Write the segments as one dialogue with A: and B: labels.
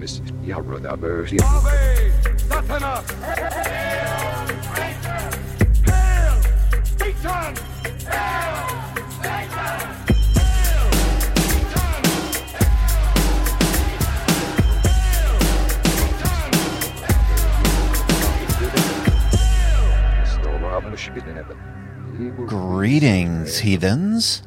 A: Miss Yarodaber.
B: Ave Satanas! Hail Satan!
C: Greetings, heathens.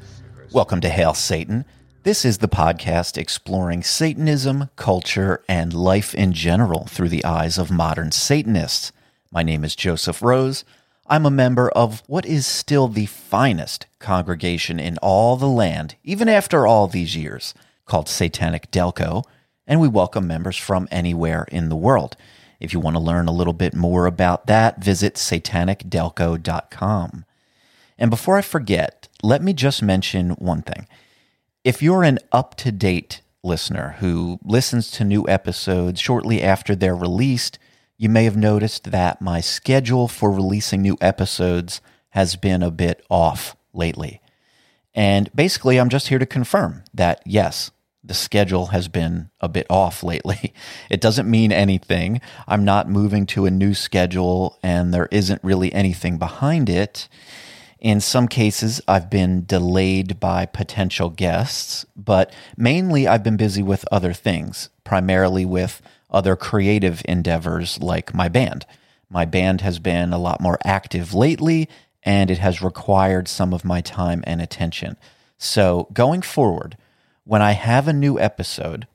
C: Welcome to Hail Satan. This is the podcast exploring Satanism, culture, and life in general through the eyes of modern Satanists. My name is Joseph Rose. I'm a member of what is still the finest congregation in all the land, even after all these years, called Satanic Delco, and we welcome members from anywhere in the world. If you want to learn a little bit more about that, visit satanicdelco.com. And before I forget, let me just mention one thing. If you're an up to date listener who listens to new episodes shortly after they're released, you may have noticed that my schedule for releasing new episodes has been a bit off lately. And basically, I'm just here to confirm that yes, the schedule has been a bit off lately. It doesn't mean anything. I'm not moving to a new schedule, and there isn't really anything behind it. In some cases, I've been delayed by potential guests, but mainly I've been busy with other things, primarily with other creative endeavors like my band. My band has been a lot more active lately, and it has required some of my time and attention. So, going forward, when I have a new episode,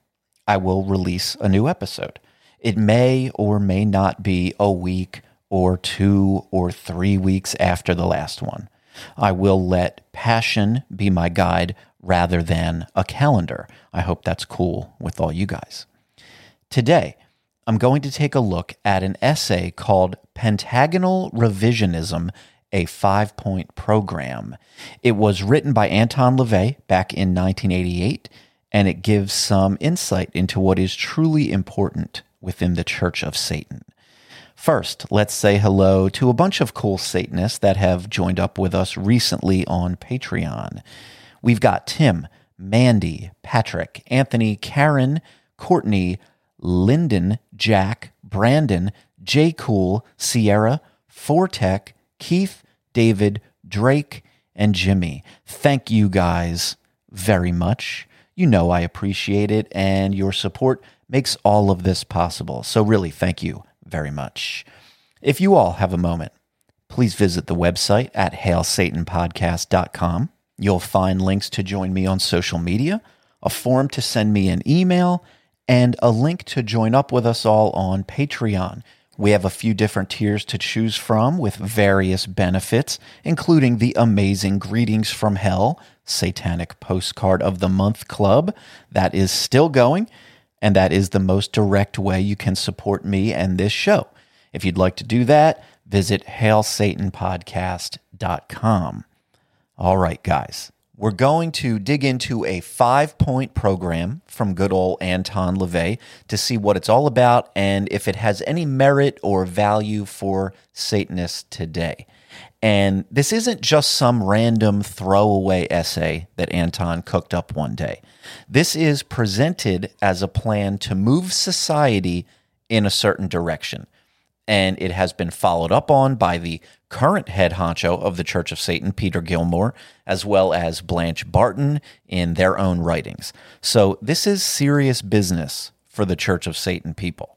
C: I will release a new episode. It may or may not be a week or two or three weeks after the last one. I will let passion be my guide rather than a calendar. I hope that's cool with all you guys. Today, I'm going to take a look at an essay called Pentagonal Revisionism, a five point program. It was written by Anton LaVey back in 1988, and it gives some insight into what is truly important within the Church of Satan. First, let's say hello to a bunch of cool Satanists that have joined up with us recently on Patreon. We've got Tim, Mandy, Patrick, Anthony, Karen, Courtney, Lyndon, Jack, Brandon, J. Cool, Sierra, Fortec, Keith, David, Drake, and Jimmy. Thank you guys very much. You know I appreciate it, and your support makes all of this possible. So, really, thank you very much. If you all have a moment, please visit the website at hailsatanpodcast.com. You'll find links to join me on social media, a form to send me an email, and a link to join up with us all on Patreon. We have a few different tiers to choose from with various benefits, including the amazing Greetings from Hell Satanic Postcard of the Month Club that is still going and that is the most direct way you can support me and this show. If you'd like to do that, visit hailsatanpodcast.com. All right, guys, we're going to dig into a five point program from good old Anton LaVey to see what it's all about and if it has any merit or value for Satanists today. And this isn't just some random throwaway essay that Anton cooked up one day. This is presented as a plan to move society in a certain direction. And it has been followed up on by the current head honcho of the Church of Satan, Peter Gilmore, as well as Blanche Barton in their own writings. So this is serious business for the Church of Satan people.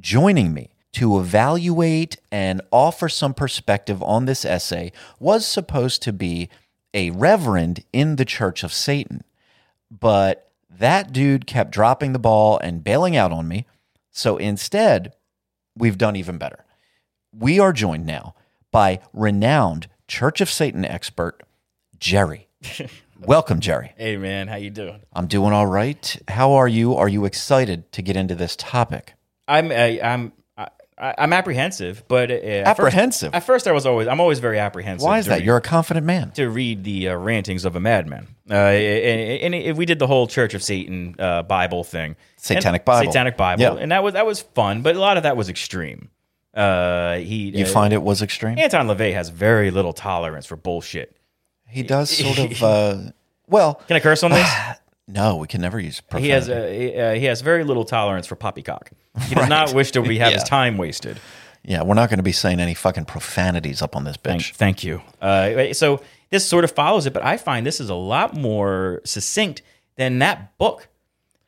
C: Joining me to evaluate and offer some perspective on this essay was supposed to be a reverend in the Church of Satan. But that dude kept dropping the ball and bailing out on me. So instead, we've done even better. We are joined now by renowned Church of Satan expert Jerry. Welcome, Jerry.
D: Hey man, how you doing?
C: I'm doing all right. How are you? Are you excited to get into this topic?
D: I'm I, I'm I, I'm apprehensive, but uh, at
C: Apprehensive?
D: First, at first, I was always I'm always very apprehensive.
C: Why is that?
D: read-
C: You're a confident man.
D: to read the uh, rantings of a madman. Uh, and, and and we did the whole Church of Satan uh, Bible thing,
C: Satanic
D: And-
C: Bible.
D: Satanic Bible,
C: Yeah.
D: and that was that was fun, but a lot of that was extreme. Uh, he
C: You
D: uh,
C: find it was extreme?
D: Anton LaVey has very little tolerance for bullshit.
C: He does sort of. Uh, well,
D: Can I curse on this?
C: No, we can never use profanity.
D: He has a, he, uh, he has very little tolerance for poppycock. He does not wish to be, have his time wasted.
C: yeah, we're not going to be saying any fucking profanities up on this
D: Thank,
C: bitch.
D: thank you. Uh, so this sort of follows it, but I find this is a lot more succinct than that book.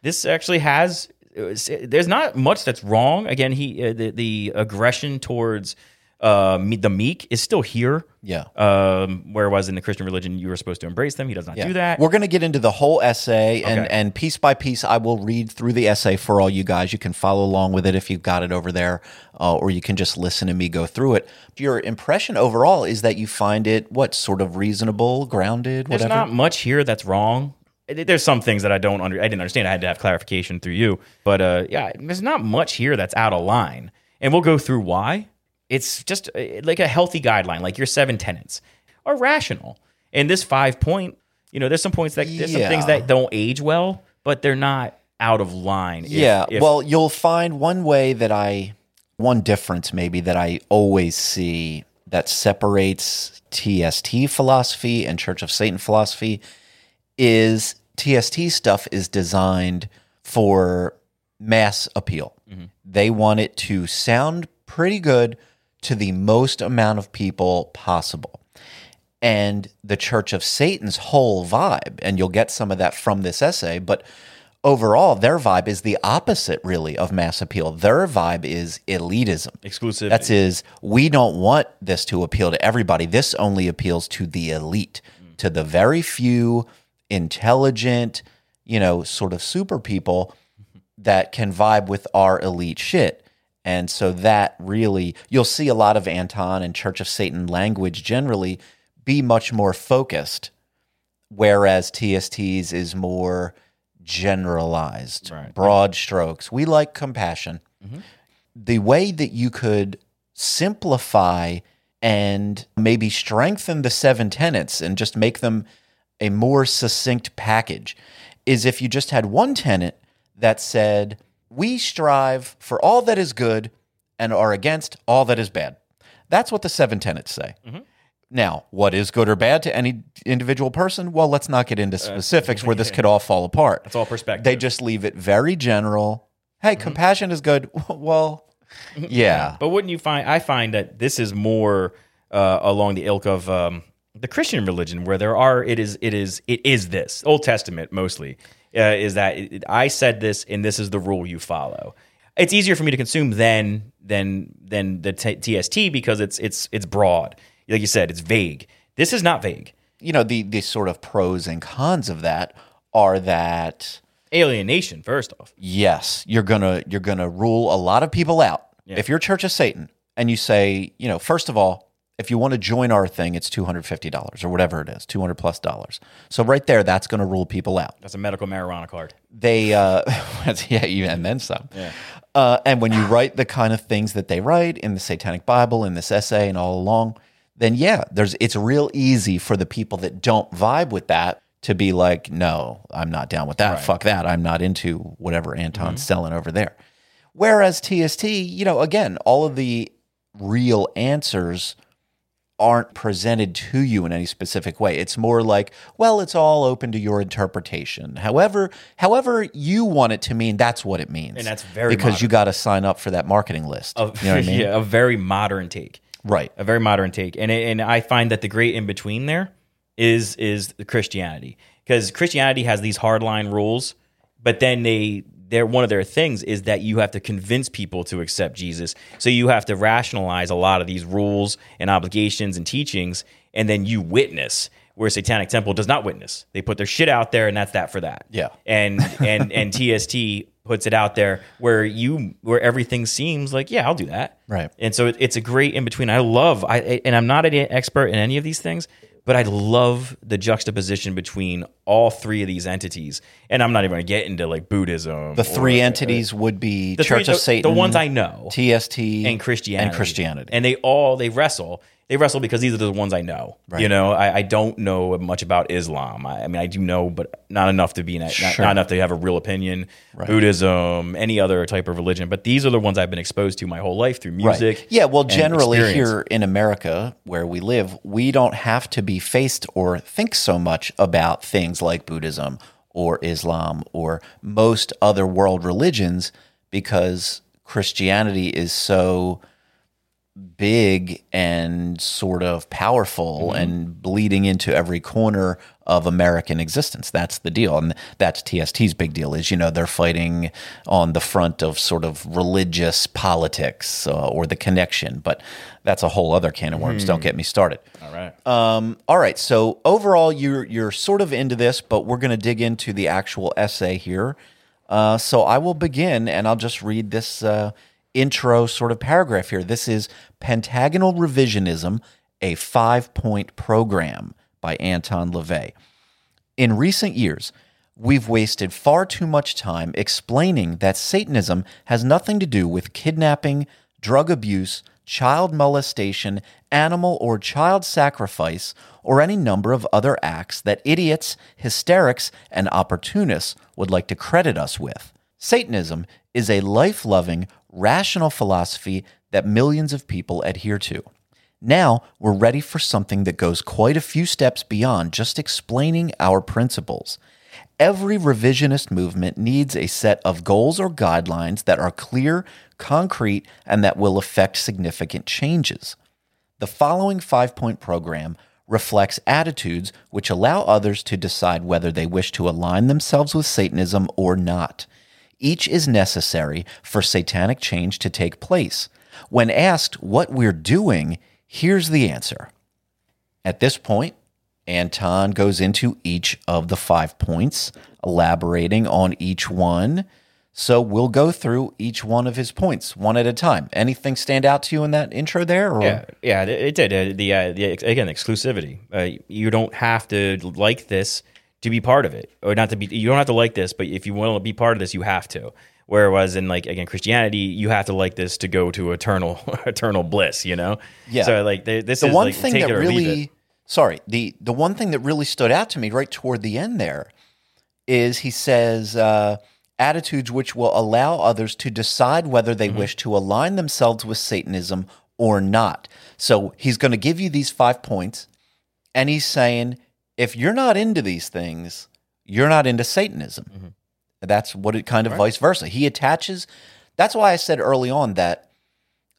D: This actually has. There's not much that's wrong. Again, he uh, the, the aggression towards uh, the meek is still here.
C: Yeah.
D: Um, whereas in the Christian religion, you were supposed to embrace them. He does not
C: Yeah.
D: do that.
C: We're going to get into the whole essay, and,
D: Okay.
C: and piece by piece, I will read through the essay for all you guys. You can follow along with it if you've got it over there, uh, or you can just listen to me go through it. Your impression overall is that you find it what sort of reasonable, grounded,
D: There's not much here that's wrong. There's some things that I don't under, I didn't understand. I had to have clarification through you, but uh, yeah, there's not much here that's out of line, and we'll go through why. It's just uh, like a healthy guideline, like your seven tenets are rational, and this five point, you know, there's some points that there's some things that don't age well, but they're not out of line. If-
C: yeah.
D: if-
C: well, you'll find one way that I, one difference maybe that I always see that separates TST philosophy and Church of Satan philosophy is TST stuff is designed for mass appeal. They want it to sound pretty good to the most amount of people possible. And the Church of Satan's whole vibe, and you'll get some of that from this essay, but overall, their vibe is the opposite, really, of mass appeal. Their vibe is elitism.
D: exclusive.
C: That's we don't want this to appeal to everybody. This only appeals to the elite, mm. to the very few intelligent, you know, sort of super people mm-hmm. that can vibe with our elite shit. And so that really you'll see a lot of Anton and Church of Satan language generally be much more focused whereas TST's is more generalized,
D: Right.
C: broad strokes. We like compassion. Mm-hmm. The way that you could simplify and maybe strengthen the seven tenets and just make them a more succinct package is if you just had one tenet that said, We strive for all that is good and are against all that is bad. That's what the seven tenets say. Now, what is good or bad to any individual person? Well, let's not get into specifics where this could all fall apart.
D: It's all perspective.
C: They just leave it very general. Hey, compassion is good. well, yeah.
D: But wouldn't you find? I find that this is more uh, along the ilk of um, the Christian religion, where there are it is it is it is this Old Testament mostly uh, is that it, it- I said this and this is the rule you follow. It's easier for me to consume than than than the t- TST because it's it's it's broad. Like you said, it's vague. This is not vague.
C: You know, the, the sort of pros and cons of that are that
D: Alienation, first off.
C: yes, you're gonna you're gonna rule a lot of people out. If you're Church of Satan and you say, you know, first of all, if you want to join our thing, it's two hundred fifty dollars or whatever it is, two hundred plus dollars. So right there, that's going to rule people out.
D: That's a medical marijuana card.
C: They, uh, yeah, you- and then some. Uh, and when you write the kind of things that they write in the Satanic Bible, in this essay, and all along, then yeah, there's it's real easy for the people that don't vibe with that to be like, no, I'm not down with that. Fuck that. I'm not into whatever Anton's selling over there. Whereas TST, you know, again, all of the real answers aren't presented to you in any specific way. It's more like, well, it's all open to your interpretation. However, however you want it to mean, that's what it means.
D: And that's very
C: because you got to sign up for that marketing list.
D: Of,
C: you know what I mean?
D: yeah, a very modern take.
C: Right.
D: a very modern take, and and I find that the great in between there is is Christianity because Christianity has these hardline rules, but then they they're one of their things is that you have to convince people to accept Jesus, so you have to rationalize a lot of these rules and obligations and teachings, and then you witness. Where Satanic Temple does not witness, they put their shit out there, and that's that for that.
C: Yeah.
D: and and and TST puts it out there where you where everything seems like yeah, I'll do that.
C: Right.
D: And so it, it's a great in between. I love I and I'm not an expert in any of these things, but I love the juxtaposition between all three of these entities. And I'm not even going to get into like Buddhism.
C: The three uh, entities would be
D: the
C: Church
D: three-
C: of
D: the-
C: Satan,
D: the ones I know,
C: TST,
D: and Christianity,
C: and Christianity.
D: and they all they wrestle. They wrestle because these are the ones I know. Right. You know, I, I don't know much about Islam. I, I mean, I do know, but not enough to be not,
C: Sure.
D: not enough to have a real opinion. Buddhism, any other type of religion, but these are the ones I've been exposed to my whole life through music.
C: Right. Yeah, well, generally
D: experience.
C: here in America, where we live, we don't have to be faced or think so much about things like Buddhism or Islam or most other world religions because Christianity is so big and sort of powerful and bleeding into every corner of American existence. That's the deal. And that's TST's big deal is, you know, they're fighting on the front of sort of religious politics uh, or the connection. But that's a whole other can of worms. Don't get me started.
D: All right.
C: Um, all right. So overall, you're you're sort of into this, but we're going to dig into the actual essay here. Uh, so I will begin, and I'll just read this uh, intro sort of paragraph here. This is Pentagonal Revisionism, a five point program by Anton LaVey. In recent years, we've wasted far too much time explaining that Satanism has nothing to do with kidnapping, drug abuse, child molestation, animal or child sacrifice, or any number of other acts that idiots, hysterics, and opportunists would like to credit us with. Satanism is a life loving, rational philosophy that millions of people adhere to. Now we're ready for something that goes quite a few steps beyond just explaining our principles. Every revisionist movement needs a set of goals or guidelines that are clear, concrete, and that will affect significant changes. The following five point program reflects attitudes which allow others to decide whether they wish to align themselves with Satanism or not. Each is necessary for satanic change to take place. When asked what we're doing, here's the answer. At this point, Anton goes into each of the five points, elaborating on each one. So we'll go through each one of his points one at a time. Anything stand out to you in that intro there? Or?
D: Yeah, yeah, it did. Uh, the, uh, the again exclusivity. Uh, you don't have to like this to be part of it, or not to be. You don't have to like this, but if you want to be part of this, you have to. Whereas in like again Christianity, you have to like this to go to eternal eternal bliss. You know.
C: Yeah.
D: So like they- this
C: the
D: is
C: one
D: like
C: thing that really sorry the the one thing that really stood out to me right toward the end there is he says uh, attitudes which will allow others to decide whether
D: Mm-hmm.
C: they wish to align themselves with satanism or not so he's going to give you these five points and he's saying if you're not into these things you're not into satanism
D: Mm-hmm.
C: that's what it kind of vice versa he attaches that's why i said early on that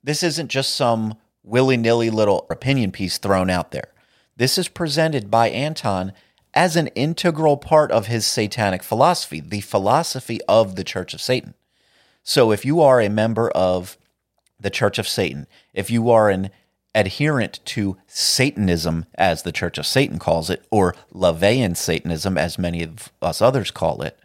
C: this isn't just some willy nilly little opinion piece thrown out there. This is presented by Anton as an integral part of his satanic philosophy, the philosophy of the Church of Satan. So if you are a member of the Church of Satan, if you are an adherent to Satanism, as the Church of Satan calls it, or Laveyan Satanism, as many of us others call it,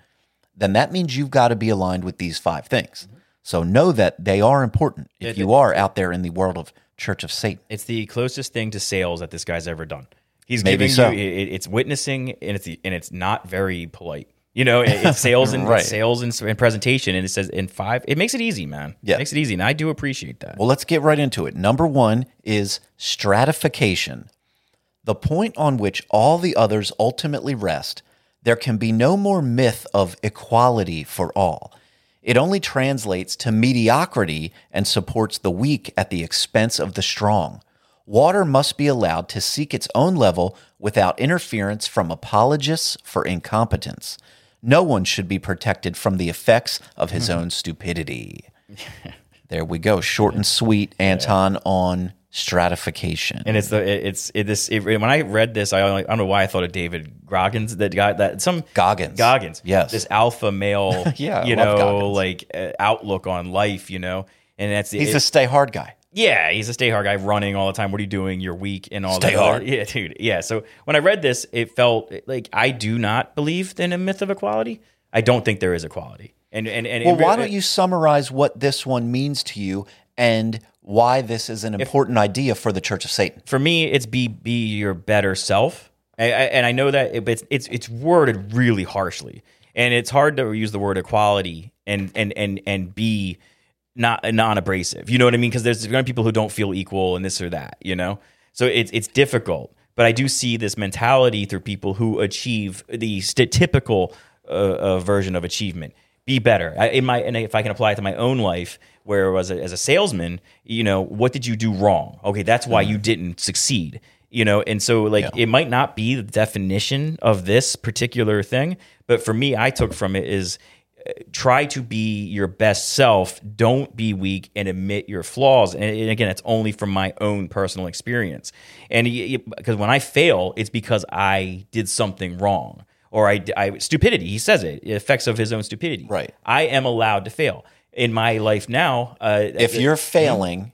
C: then that means you've got to be aligned with these five things. Mm-hmm. So know that they are important if you are out there in the world of Church of Satan.
D: It's the closest thing to sales that this guy's ever done. He's
C: Maybe
D: giving
C: so.
D: you it, it's witnessing and it's and it's not very polite. You know, it- it's sales and
C: Right.
D: it's sales and, and presentation, and it says in five. It makes it easy, man.
C: Yeah.
D: it makes it easy, and I do appreciate that.
C: Well, let's get right into it. Number one is stratification. The point on which all the others ultimately rest. There can be no more myth of equality for all. It only translates to mediocrity and supports the weak at the expense of the strong. Water must be allowed to seek its own level without interference from apologists for incompetence. No one should be protected from the effects of his own stupidity. There we go. Short and sweet, Anton on stratification.
D: and it's the it- it's it, this it, when I read this, I, only, I don't know why I thought of David Goggins, that guy that some
C: Goggins.
D: Goggins,
C: Yes.
D: this alpha male,
C: Yeah,
D: you know,
C: Goggins.
D: like uh, outlook on life, you know, and that's
C: He's
D: it,
C: a stay hard guy.
D: Yeah, he's a stay hard guy running all the time. What are you doing? You're weak and all
C: Stay
D: that.
C: hard.
D: Yeah, dude. Yeah. So when I read this, it felt like I do not believe in a myth of equality. I don't think there is equality. And and and
C: Well,
D: and-
C: why don't you summarize what this one means to you and why this is an important idea for the Church of Satan?
D: For me, it's be be your better self. I, I, and I know that it, but it's, it's it's worded really harshly, and it's hard to use the word equality and and and and be not non-abrasive. You know what I mean? Because there's going to be people who don't feel equal and this or that. You know, so it's it's difficult. But I do see this mentality through people who achieve the st- typical uh, uh, version of achievement. Be better. I, in my and if I can apply it to my own life, where was a, as a salesman, you know, what did you do wrong? Okay, that's why you didn't succeed. you know and so like
C: Yeah.
D: it might not be the definition of this particular thing but for me i took from it is try to be your best self. Don't be weak and admit your flaws. And, again it's only from my own personal experience. And because when i fail it's because i did something wrong or I, I stupidity. He says it. Effects of his own stupidity.
C: Right.
D: i am allowed to fail. In my life now uh,
C: if you're failing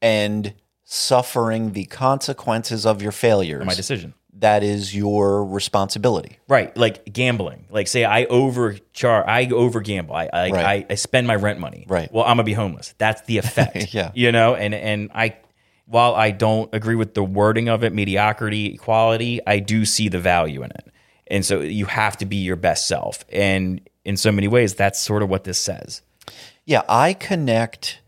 C: and suffering the consequences of your failures,
D: my decision
C: that is your responsibility.
D: Right, like gambling. Like say I overchar, I over gamble. I I,
C: Right.
D: I I spend my rent money.
C: Right.
D: Well, I'm gonna be homeless. That's the effect.
C: Yeah.
D: You know, and and I, while I don't agree with the wording of it, mediocrity, equality, I do see the value in it. And so you have to be your best self. And in so many ways, that's sort of what this says.
C: Yeah, I connect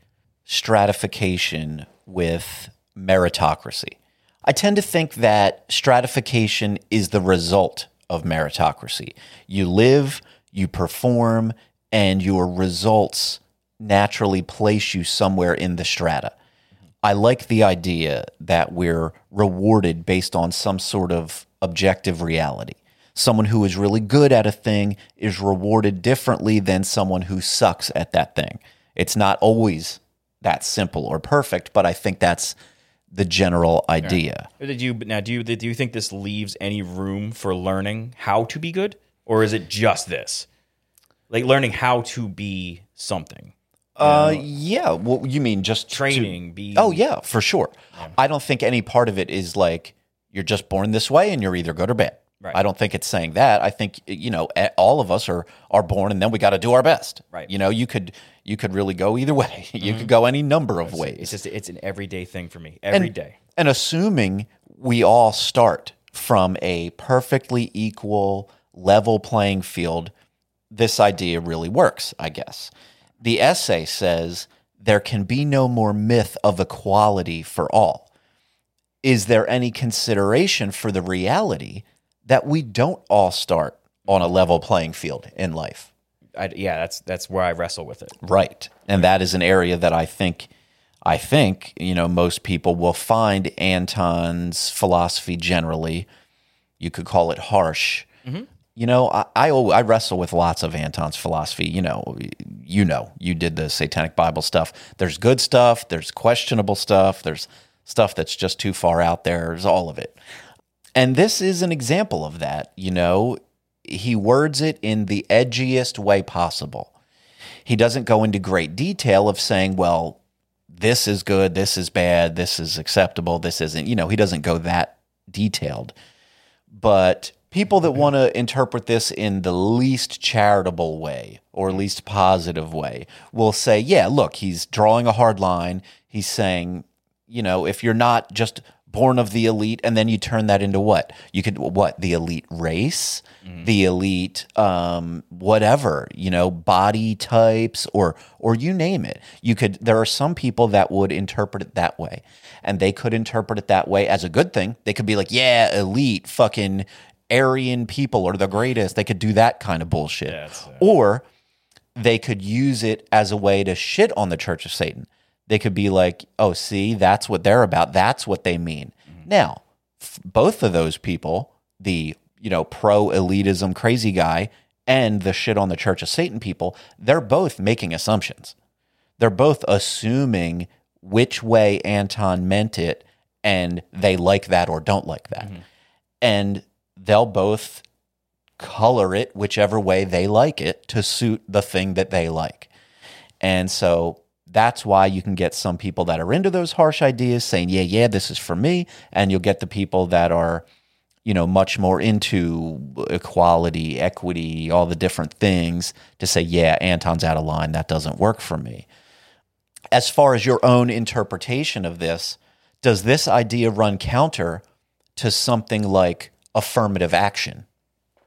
C: stratification with meritocracy. I tend to think that stratification is the result of meritocracy. You live, you perform, and your results naturally place you somewhere in the strata. I like the idea that we're rewarded based on some sort of objective reality. Someone who is really good at a thing is rewarded differently than someone who sucks at that thing. It's not always that simple or perfect, but I think that's the general idea.
D: Did you now? Do you do you think this leaves any room for learning how to be good, or is it just this, like learning how to be something?
C: Uh, yeah. Well, you mean just to-
D: Training, be
C: Oh yeah, for sure. I don't think any part of it is like you're just born this way and you're either good or bad.
D: Right.
C: I don't think it's saying that. I think you know all of us are are born and then we got to do our best.
D: Right.
C: You know, you could you could really go either way. You could mm-hmm. go any number of ways.
D: It's just it's an everyday thing for me. Every day.
C: and, And assuming we all start from a perfectly equal level playing field, this idea really works, I guess. The essay says there can be no more myth of equality for all. Is there any consideration for the reality that we don't all start on a level playing field in life?
D: I, yeah, that's that's where I wrestle with it.
C: Right. And that is an area that I think I think, you know, most people will find Anton's philosophy generally, you could call it harsh. Mm-hmm. You know, I, I I wrestle with lots of Anton's philosophy. You know, you know, you did the Satanic Bible stuff. There's good stuff. There's questionable stuff. There's stuff that's just too far out there. There's all of it. And this is an example of that. You know, he words it in the edgiest way possible. He doesn't go into great detail of saying, well, this is good, this is bad, this is acceptable, this isn't. You know, he doesn't go that detailed. But people that want to interpret this in the least charitable way or least positive way will say, yeah, look, he's drawing a hard line. He's saying, you know, if you're not just born of the elite and then you turn that into what? You could, what? The elite race, the elite, um, whatever, you know, body types or, or you name it. You could, there are some people that would interpret it that way and they could interpret it that way as a good thing. They could be like, yeah, elite, fucking Aryan people are the greatest. They could do that kind of bullshit.
D: it's, uh,
C: or they could use it as a way to shit on the Church of Satan. They could be like, oh, see, that's what they're about. That's what they mean. Mm-hmm. Now, f- both of those people, the, you know, pro elitism crazy guy and the shit on the Church of Satan people, they're both making assumptions. They're both assuming which way Anton meant it and they like that or don't like that. Mm-hmm. And they'll both color it whichever way they like it to suit the thing that they like. And so that's why you can get some people that are into those harsh ideas saying, yeah, yeah, this is for me. And you'll get the people that are, you know, much more into equality, equity, all the different things to say, yeah, Anton's out of line. That doesn't work for me. As far as your own interpretation of this, does this idea run counter to something like affirmative action?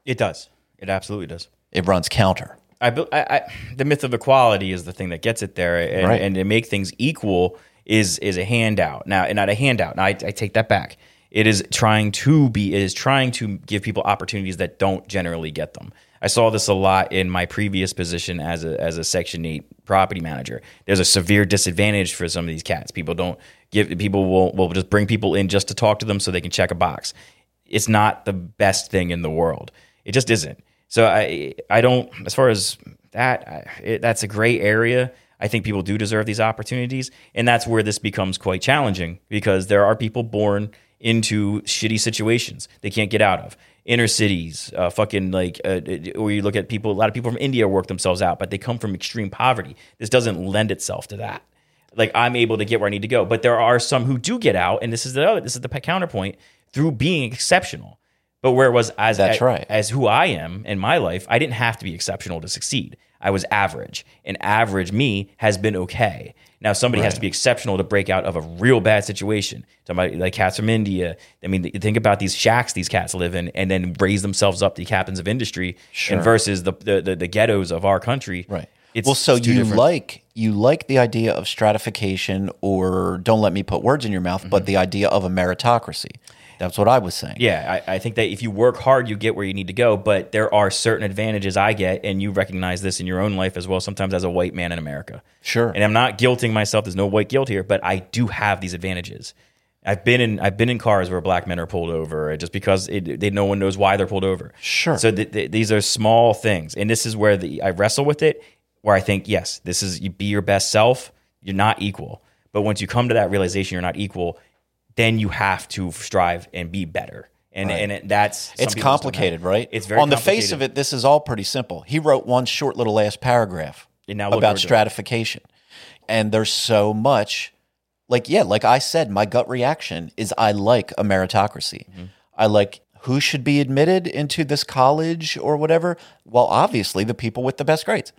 D: It does. It absolutely does.
C: It runs counter.
D: I, I, I the myth of equality is the thing that gets it there, and,
C: Right.
D: and to make things equal is is a handout. Now, and not a handout. Now, I, I take that back. It is trying to be. It is trying to give people opportunities that don't generally get them. I saw this a lot in my previous position as a as a Section Eight property manager. There's a severe disadvantage for some of these cats. People don't give people will will just bring people in just to talk to them so they can check a box. It's not the best thing in the world. It just isn't. So I I don't as far as that I, it, that's a gray area. I think people do deserve these opportunities, and that's where this becomes quite challenging because there are people born into shitty situations they can't get out of. Inner cities, uh, fucking like, uh, or you look at people. A lot of people from India work themselves out, but they come from extreme poverty. This doesn't lend itself to that. Like I'm able to get where I need to go, but there are some who do get out, and this is the other. This is the counterpoint through being exceptional. But where it was as
C: That's
D: as,
C: right.
D: as who I am in my life, I didn't have to be exceptional to succeed. I was average, and average me has been okay. Now somebody has to be exceptional to break out of a real bad situation. Somebody like cats from India. I mean, think about these shacks these cats live in, and then raise themselves up to captains of industry,
C: Sure.
D: and versus the, the the the ghettos of our country.
C: Right.
D: It's,
C: well, so you
D: different-
C: like you like the idea of stratification, or don't let me put words in your mouth, but mm-hmm. the idea of a meritocracy. That's what I was saying.
D: Yeah, I, I think that if you work hard, you get where you need to go. But there are certain advantages I get, and you recognize this in your own life as well. Sometimes as a white man in America,
C: Sure.
D: And I'm not guilting myself. There's no white guilt here, but I do have these advantages. I've been in I've been in cars where black men are pulled over just because it, they no one knows why they're pulled over.
C: Sure.
D: So th- th- these are small things, and this is where the I wrestle with it. Where I think yes, this is you be your best self. You're not equal, but once you come to that realization, you're not equal. Then you have to strive and be better, and and it, that's
C: It's
D: people just don't
C: complicated, right?
D: It's very
C: on the face of it. This is all pretty simple. He wrote one short little last paragraph
D: And now
C: about stratification, and there's so much. Like yeah, like I said, my gut reaction is I like a meritocracy.
D: Mm-hmm.
C: I like who should be admitted into this college or whatever. Well, obviously the people with the best grades.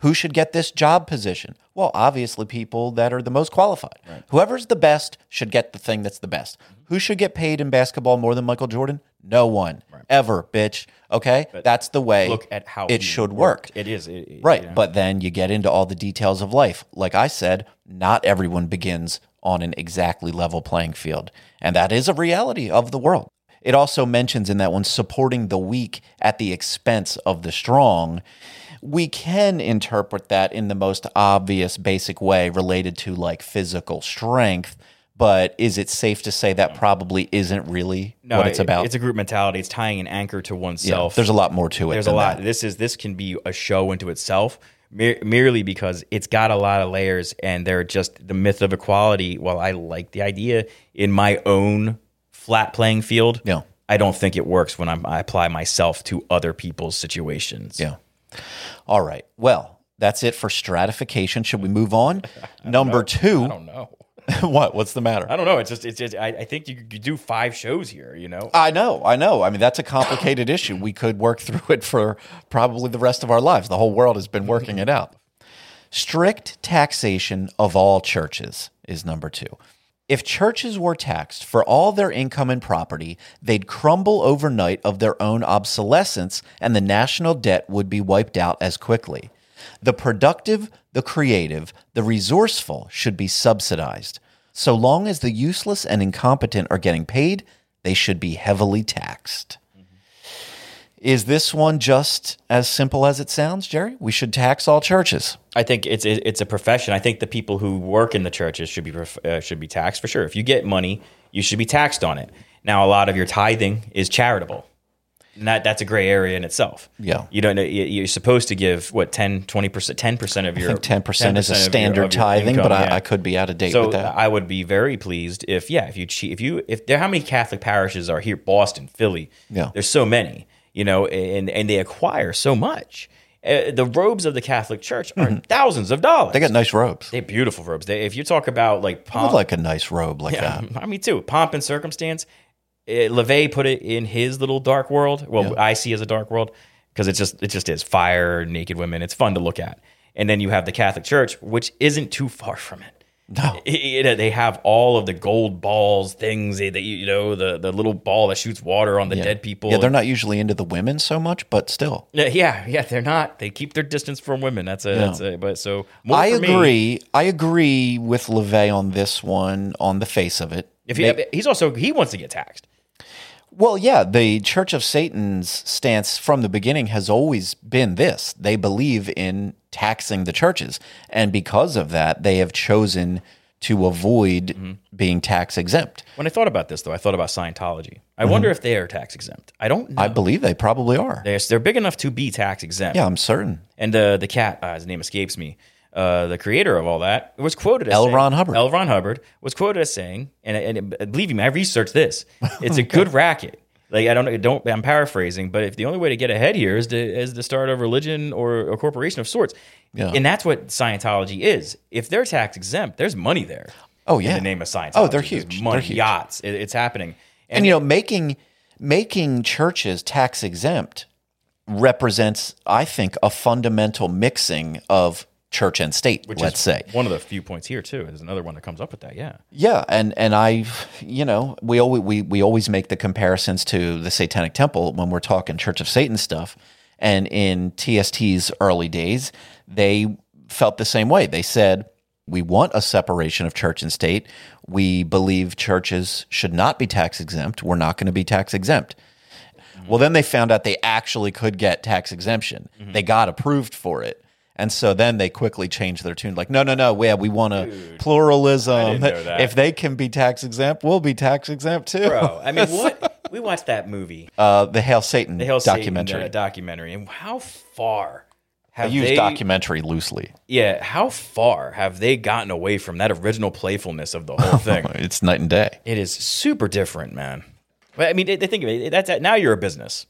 C: Who should get this job position? Well, obviously people that are the most qualified. Whoever's the best should get the thing that's the best.
D: Mm-hmm.
C: Who should get paid in basketball more than Michael Jordan? No one. Ever, bitch. Okay? that's the way
D: Look at how
C: it should
D: worked.
C: work.
D: It is it- it-
C: Right.
D: you know.
C: But then you get into all the details of life. Like I said, not everyone begins on an exactly level playing field. And that is a reality of the world. It also mentions in that one supporting the weak at the expense of the strong. We can interpret that in the most obvious, basic way related to like physical strength. But is it safe to say that probably isn't really what it's
D: it-
C: about?
D: It's a group mentality. It's tying an anchor to
C: yeah,
D: oneself.
C: there's a lot more to it.
D: There's a lot.
C: that.
D: This is this can be a show into itself, mer- merely because it's got a lot of layers, and they're just the myth of equality. While I like the idea in my own flat playing field,
C: Yeah.
D: I don't think it works when I'm, I apply myself to other people's situations.
C: Yeah. All right. Well, that's it for stratification. Should we move on? Number two.
D: I don't know.
C: what? What's the matter?
D: I don't know. It's just it's just I, I think you could do five shows here. You know.
C: I know, I know. I mean, that's a complicated issue. We could work through it for probably the rest of our lives. The whole world has been working it out. Strict taxation of all churches is number two. If churches were taxed for all their income and property, they'd crumble overnight of their own obsolescence, and the national debt would be wiped out as quickly. The productive, the creative, the resourceful should be subsidized. So long as the useless and incompetent are getting paid, they should be heavily taxed. Is this one just as simple as it sounds, Jerry? We should tax all churches.
D: I think it's it's a profession. I think the people who work in the churches should be uh, should be taxed for sure. If you get money, you should be taxed on it. Now, a lot of your tithing is charitable. And that that's a gray area in itself.
C: Yeah.
D: You don't know you- you're supposed to give what 10 20%, 10% of your
C: I think 10% is a
D: 10%
C: standard
D: your
C: tithing,
D: income,
C: but I,
D: yeah.
C: I could be out of date
D: So
C: with that.
D: I would be very pleased if yeah, if you if you if there how many Catholic parishes are here Boston, Philly.
C: Yeah.
D: There's so many, you know, and and they acquire so much. Uh, the robes of the Catholic Church are thousands of dollars.
C: Mm-hmm. they got nice robes.
D: They beautiful robes. They, if you talk about like pomp,
C: like a nice robe like
D: yeah,
C: that.
D: I mean too, pomp and circumstance. Uh, LaVey put it in his little dark world. Well, I see as a dark world because it just it just is fire, naked women. It's fun to look at. And then you have the Catholic Church, which isn't too far from it.
C: No.
D: They have all of the gold balls, things eh, that you you know, the the little ball that shoots water on the dead people.
C: Yeah, they're not usually into the women so much, but still.
D: Yeah, yeah, yeah, they're not. They keep their distance from women. That's a, that's a but so more
C: I
D: for me-
C: agree. I agree with LaVey on this one on the face of it.
D: If he, he's also he wants to get taxed.
C: Well, yeah, the Church of Satan's stance from the beginning has always been this. They believe in taxing the churches. And because of that, they have chosen to avoid
D: Mm-hmm.
C: being tax exempt.
D: When I thought about this, though, I thought about Scientology. I wonder if they are tax exempt. I don't know.
C: Mm-hmm. I believe they probably are.
D: they're, they're big enough to be tax exempt.
C: Yeah, I'm certain.
D: And uh, the cat, uh, his name escapes me, uh, the creator of all that, was quoted as
C: L.
D: saying-
C: Hubbard.
D: L. Ron Hubbard was quoted as saying, and, and, and believe me, I researched this. It's a good racket. Like I don't don't I'm paraphrasing, but if the only way to get ahead here is to is to start a religion or a corporation of sorts,
C: Yeah.
D: and that's what Scientology is. If they're tax exempt, there's money there.
C: Oh, yeah.
D: in the name of Scientology.
C: Oh, they're
D: There's
C: huge.
D: Money,
C: They're huge.
D: yachts. It, it's happening.
C: And you know, making making churches tax exempt represents, I think, a fundamental mixing of church and state,
D: which
C: let's
D: is
C: say.
D: one of the few points here too. There's another one that comes up with that. Yeah.
C: Yeah, and and I, you know, we always we we always make the comparisons to the Satanic Temple when we're talking Church of Satan stuff. And in TST's early days, they felt the same way. They said, "We want a separation of church and state. We believe churches should not be tax exempt. We're not going to be tax exempt." Mm-hmm. Well, then they found out they actually could get tax exemption. Mm-hmm. They got approved for it. And so then they quickly changed their tune. Like, no, no, no, yeah, we want a pluralism.
D: didn't know that.
C: If they can be tax exempt, we'll be tax exempt too.
D: Bro, I mean, what? We watched that movie,
C: Uh, the Hail Satan
D: the Hail
C: documentary.
D: Satan, uh, documentary, and how far
C: I
D: have
C: use
D: they?
C: documentary loosely.
D: yeah, how far have they gotten away from that original playfulness of the whole thing?
C: It's night and day.
D: it is super different, man. But I mean, they, they think of it. That's now you're a business.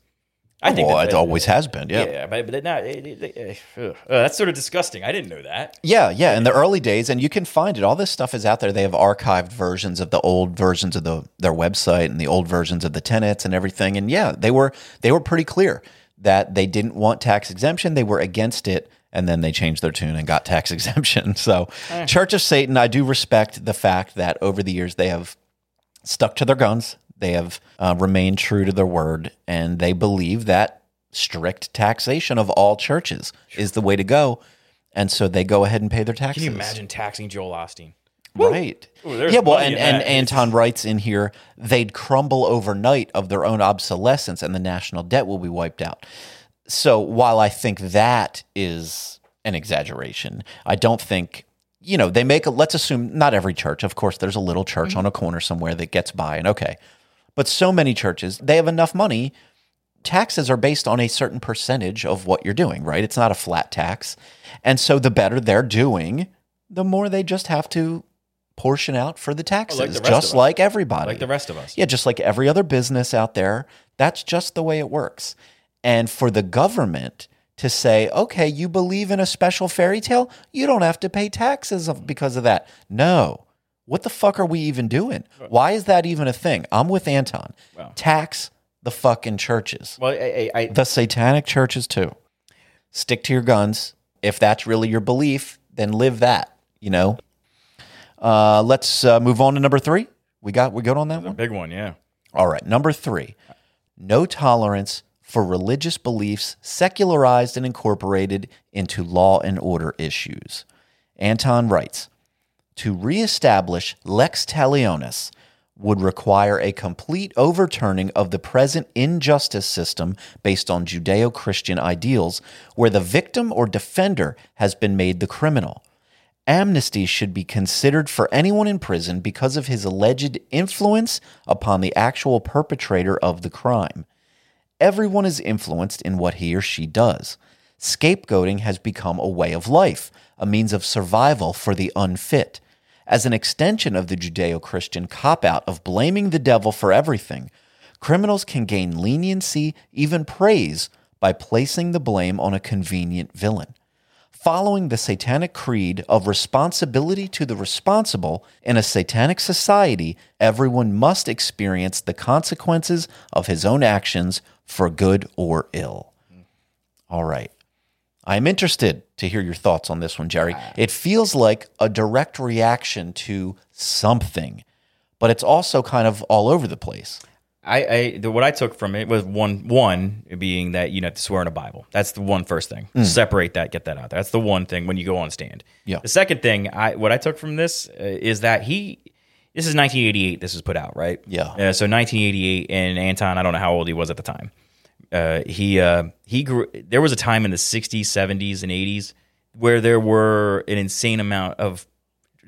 D: I think
C: Well, it always has been. Yeah.
D: Yeah, but, but now it, it, it- Uh, that's sort of disgusting. I didn't know that.
C: Yeah, yeah. In the early days, and you can find it. All this stuff is out there. They have archived versions of the old versions of the their website and the old versions of the tenets and everything. And yeah, they were they were pretty clear that they didn't want tax exemption. They were against it, and then they changed their tune and got tax exemption. So, Church of Satan, I do respect the fact that over the years they have stuck to their guns. They have uh, remained true to their word, and they believe that strict taxation of all churches is the way to go. And so they go ahead and pay their taxes.
D: Can you imagine taxing Joel Osteen?
C: Right.
D: Ooh,
C: yeah, well, and, and. Anton writes in here they'd crumble overnight of their own obsolescence and the national debt will be wiped out. So while I think that is an exaggeration, I don't think, you know, they make a, let's assume not every church, of course, there's a little church on a corner somewhere that gets by and okay. But so many churches, they have enough money. Taxes are based on a certain percentage of what you're doing, right? It's not a flat tax. And so the better they're doing, the more they just have to portion out for the oh, taxes,
D: rest of
C: just like everybody.
D: Like the rest of us.
C: Yeah, just like every other business out there. That's just the way it works. And for the government to say, okay, you believe in a special fairy tale, you don't have to pay taxes because of that. No. What the fuck are we even doing? Why is that even a thing? I'm with Anton. Tax the fucking churches,
D: Well, I, I, I,
C: the satanic churches too. Stick to your guns. If that's really your belief, then live that, you know? Uh, let's uh, move on to number three. We got we good on that one.
D: big one, yeah.
C: All right, number three no tolerance for religious beliefs secularized and incorporated into law and order issues. Anton writes To reestablish lex talionis would require a complete overturning of the present injustice system based on Judeo Christian ideals, where the victim or defender has been made the criminal. Amnesty should be considered for anyone in prison because of his alleged influence upon the actual perpetrator of the crime. Everyone is influenced in what he or she does. Scapegoating has become a way of life, a means of survival for the unfit. As an extension of the Judeo Christian cop out of blaming the devil for everything, criminals can gain leniency, even praise, by placing the blame on a convenient villain. Following the satanic creed of responsibility to the responsible, in a satanic society, everyone must experience the consequences of his own actions for good or ill. All right. I'm interested to hear your thoughts on this one, Jerry. It feels like a direct reaction to something, but it's also kind of all over the place.
D: I, I the, what I took from it was one one being that you have to swear in a Bible. That's the one first thing. Separate that, get that out. there. That's the one thing when you go on stand.
C: Yeah.
D: The second thing, I what I took from this uh, is that he this is 1988. This was put out, right?
C: Yeah.
D: Uh, so 1988, and Anton, I don't know how old he was at the time. Uh, he uh, he grew. There was a time in the 60s, 70s, and 80s where there were an insane amount of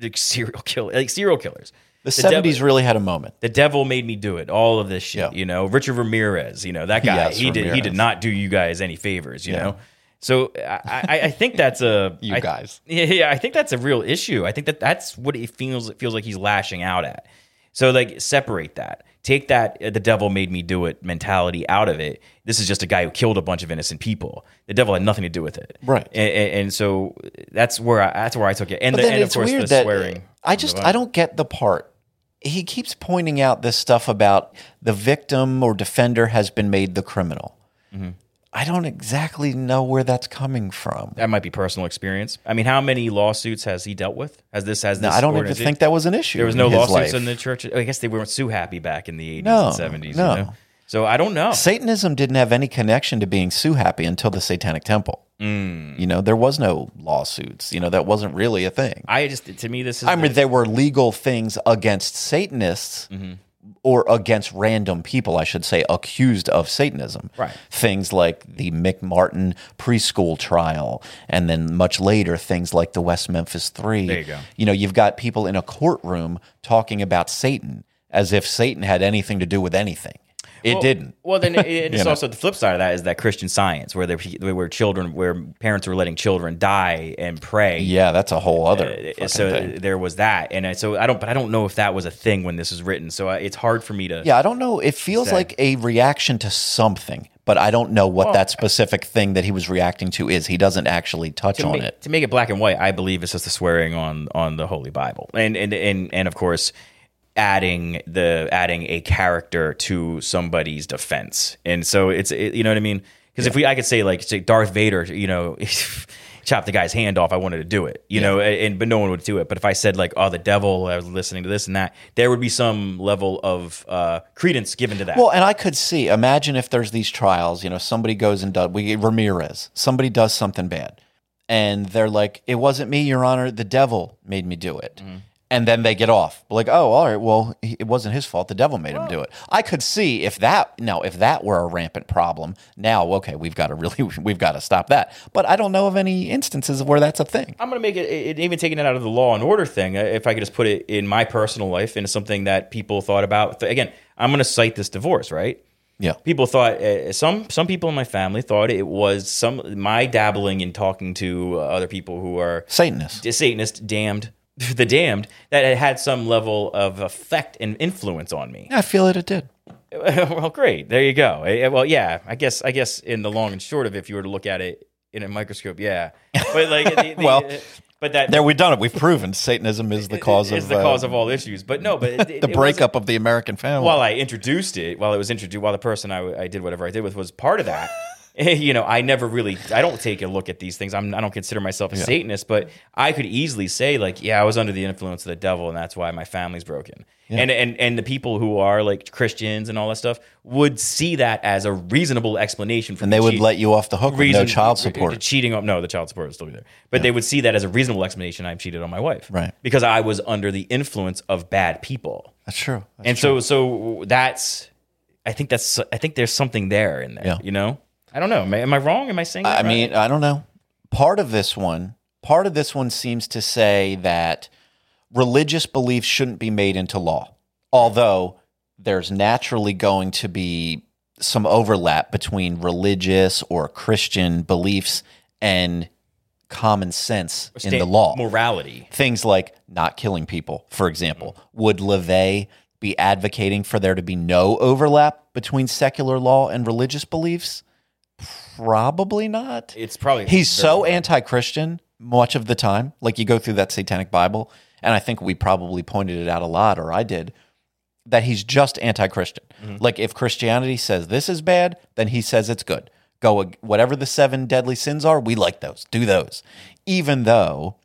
D: like, serial kill, like serial killers.
C: The seventies really had a moment.
D: the devil made me do it. All of this shit,
C: Yeah.
D: you know. Richard Ramirez, you know that guy.
C: Yes,
D: he did. He did not do you guys any favors, you
C: Yeah.
D: know. So I, I, I think that's a
C: You
D: I-
C: guys.
D: Yeah, yeah, I think that's a real issue. I think that that's what it feels. It feels like he's lashing out at. So like separate that. Take that uh, the devil made me do it mentality out of it. This is just a guy who killed a bunch of innocent people. The devil had nothing to do with it.
C: Right.
D: And, and, and so that's where I, that's where I took it. And, the, and of course
C: weird
D: the
C: that
D: swearing.
C: I just I don't get the part. He keeps pointing out this stuff about the victim or defender has been made the criminal.
D: Mm-hmm.
C: I don't exactly know where that's coming from.
D: That might be personal experience. I mean, how many lawsuits has he dealt with? Has this has
C: No. I don't even think that was an issue.
D: there was no lawsuits
C: life.
D: in the church. I guess they weren't too happy back in the eighties
C: No,
D: and seventies.
C: no.
D: You know? So I don't know.
C: Satanism didn't have any connection to being sue happy until the Satanic Temple.
D: Mm.
C: You know, there was no lawsuits. You know, that wasn't really a thing.
D: I just to me this is
C: I mean, there were legal things against Satanists
D: Mm-hmm.
C: Or against random people, I should say, accused of Satanism.
D: Right.
C: Things like the McMartin preschool trial, and then much later, things like the West Memphis Three.
D: There you go.
C: You know, you've got people in a courtroom talking about Satan as if Satan had anything to do with anything. It
D: Well-
C: didn't.
D: Well, then it's also the flip side of that is that Christian Science, where there where children, where parents were letting children die and pray.
C: Yeah, that's a whole other.
D: Uh, so
C: thing.
D: there was that, and I, so I don't, but I don't know if that was a thing when this was written. So I, it's hard for me to.
C: Yeah, I don't know. It feels
D: Say.
C: like a reaction to something, but I don't know what
D: Well,
C: that specific thing that he was reacting to is. He doesn't actually touch
D: to
C: on
D: make,
C: it.
D: to make it black and white, I believe it's just the swearing on on the Holy Bible, and and and and of course, adding the adding a character to somebody's defense, and so it's it, you know what I mean. Because if we, I could say like say Darth Vader, you know. Chop the guy's hand off. I wanted to do it, you know, and but no one would do it. But if I said like, "Oh, the devil," I was listening to this and that, there would be some level of uh, credence given to that.
C: Well, and I could see. Imagine if there's these trials. You know, somebody goes and does. We Ramirez. Somebody does something bad, and they're like, "It wasn't me, Your Honor. The devil made me do it."
D: Mm-hmm.
C: And then they get off. Like, oh, all right. Well, he- it wasn't his fault. The devil made him do it. I could see if that now, if that were a rampant problem. Now, okay, we've got to really, we've got to stop that. But I don't know of any instances of where that's a thing.
D: I'm going to make it, it, even taking it out of the law and order thing, uh, if I could just put it in my personal life into something that people thought about. Again, I'm going to cite this divorce, right?
C: Yeah.
D: People thought uh, some some people in my family thought it was some my dabbling in talking to uh, other people who are
C: Satanist.
D: Satanist, damned, the damned, that it had some level of effect and influence on me.
C: I feel it. It did.
D: well, great. There you go. Eh, Well, yeah. I guess. I guess in the long and short of, it, if you were to look at it in a microscope, yeah. But like, the, the,
C: Well,
D: but that
C: There, we've done it. We've proven Satanism is the cause
D: is
C: of
D: the
C: uh,
D: cause of all issues. But no, but it, it-
C: the breakup of the American family.
D: While I introduced it, while it was introduced, while the person I, I did whatever I did with was part of that. You know, I never really, I don't take a look at these things. I'm, I don't consider myself a Satanist, but I could easily say, like, yeah, I was under the influence of the devil, and that's why my family's broken. And and and the people who are like Christians and all that stuff would see that as a reasonable explanation for
C: and
D: me
C: they would
D: cheat-
C: let you off the hook with no child
D: the
C: support.
D: cheating on no the child support would still be there but they would see that as a reasonable explanation i cheated on my wife
C: Right.
D: because i was under the influence of bad people
C: That's true. That's
D: and so so that's i think that's i think there's something there in there
C: Yeah.
D: you know i don't know am I, am I wrong am i saying that
C: I
D: right?
C: mean, I don't know. Part of this one, part of this one seems to say that religious beliefs shouldn't be made into law. Although there's naturally going to be some overlap between religious or Christian beliefs and common sense in the law.
D: morality
C: Things like not killing people, for example. Would LaVey be advocating for there to be no overlap between secular law and religious beliefs? Probably not.
D: it's probably
C: He's so anti-Christian much of the time. Like you go through that Satanic Bible, and I think we probably pointed it out a lot, or I did, that he's just anti-Christian. Mm-hmm. Like if Christianity says this is bad, then he says it's good. Go whatever the seven deadly sins are, we like those. Do those, even though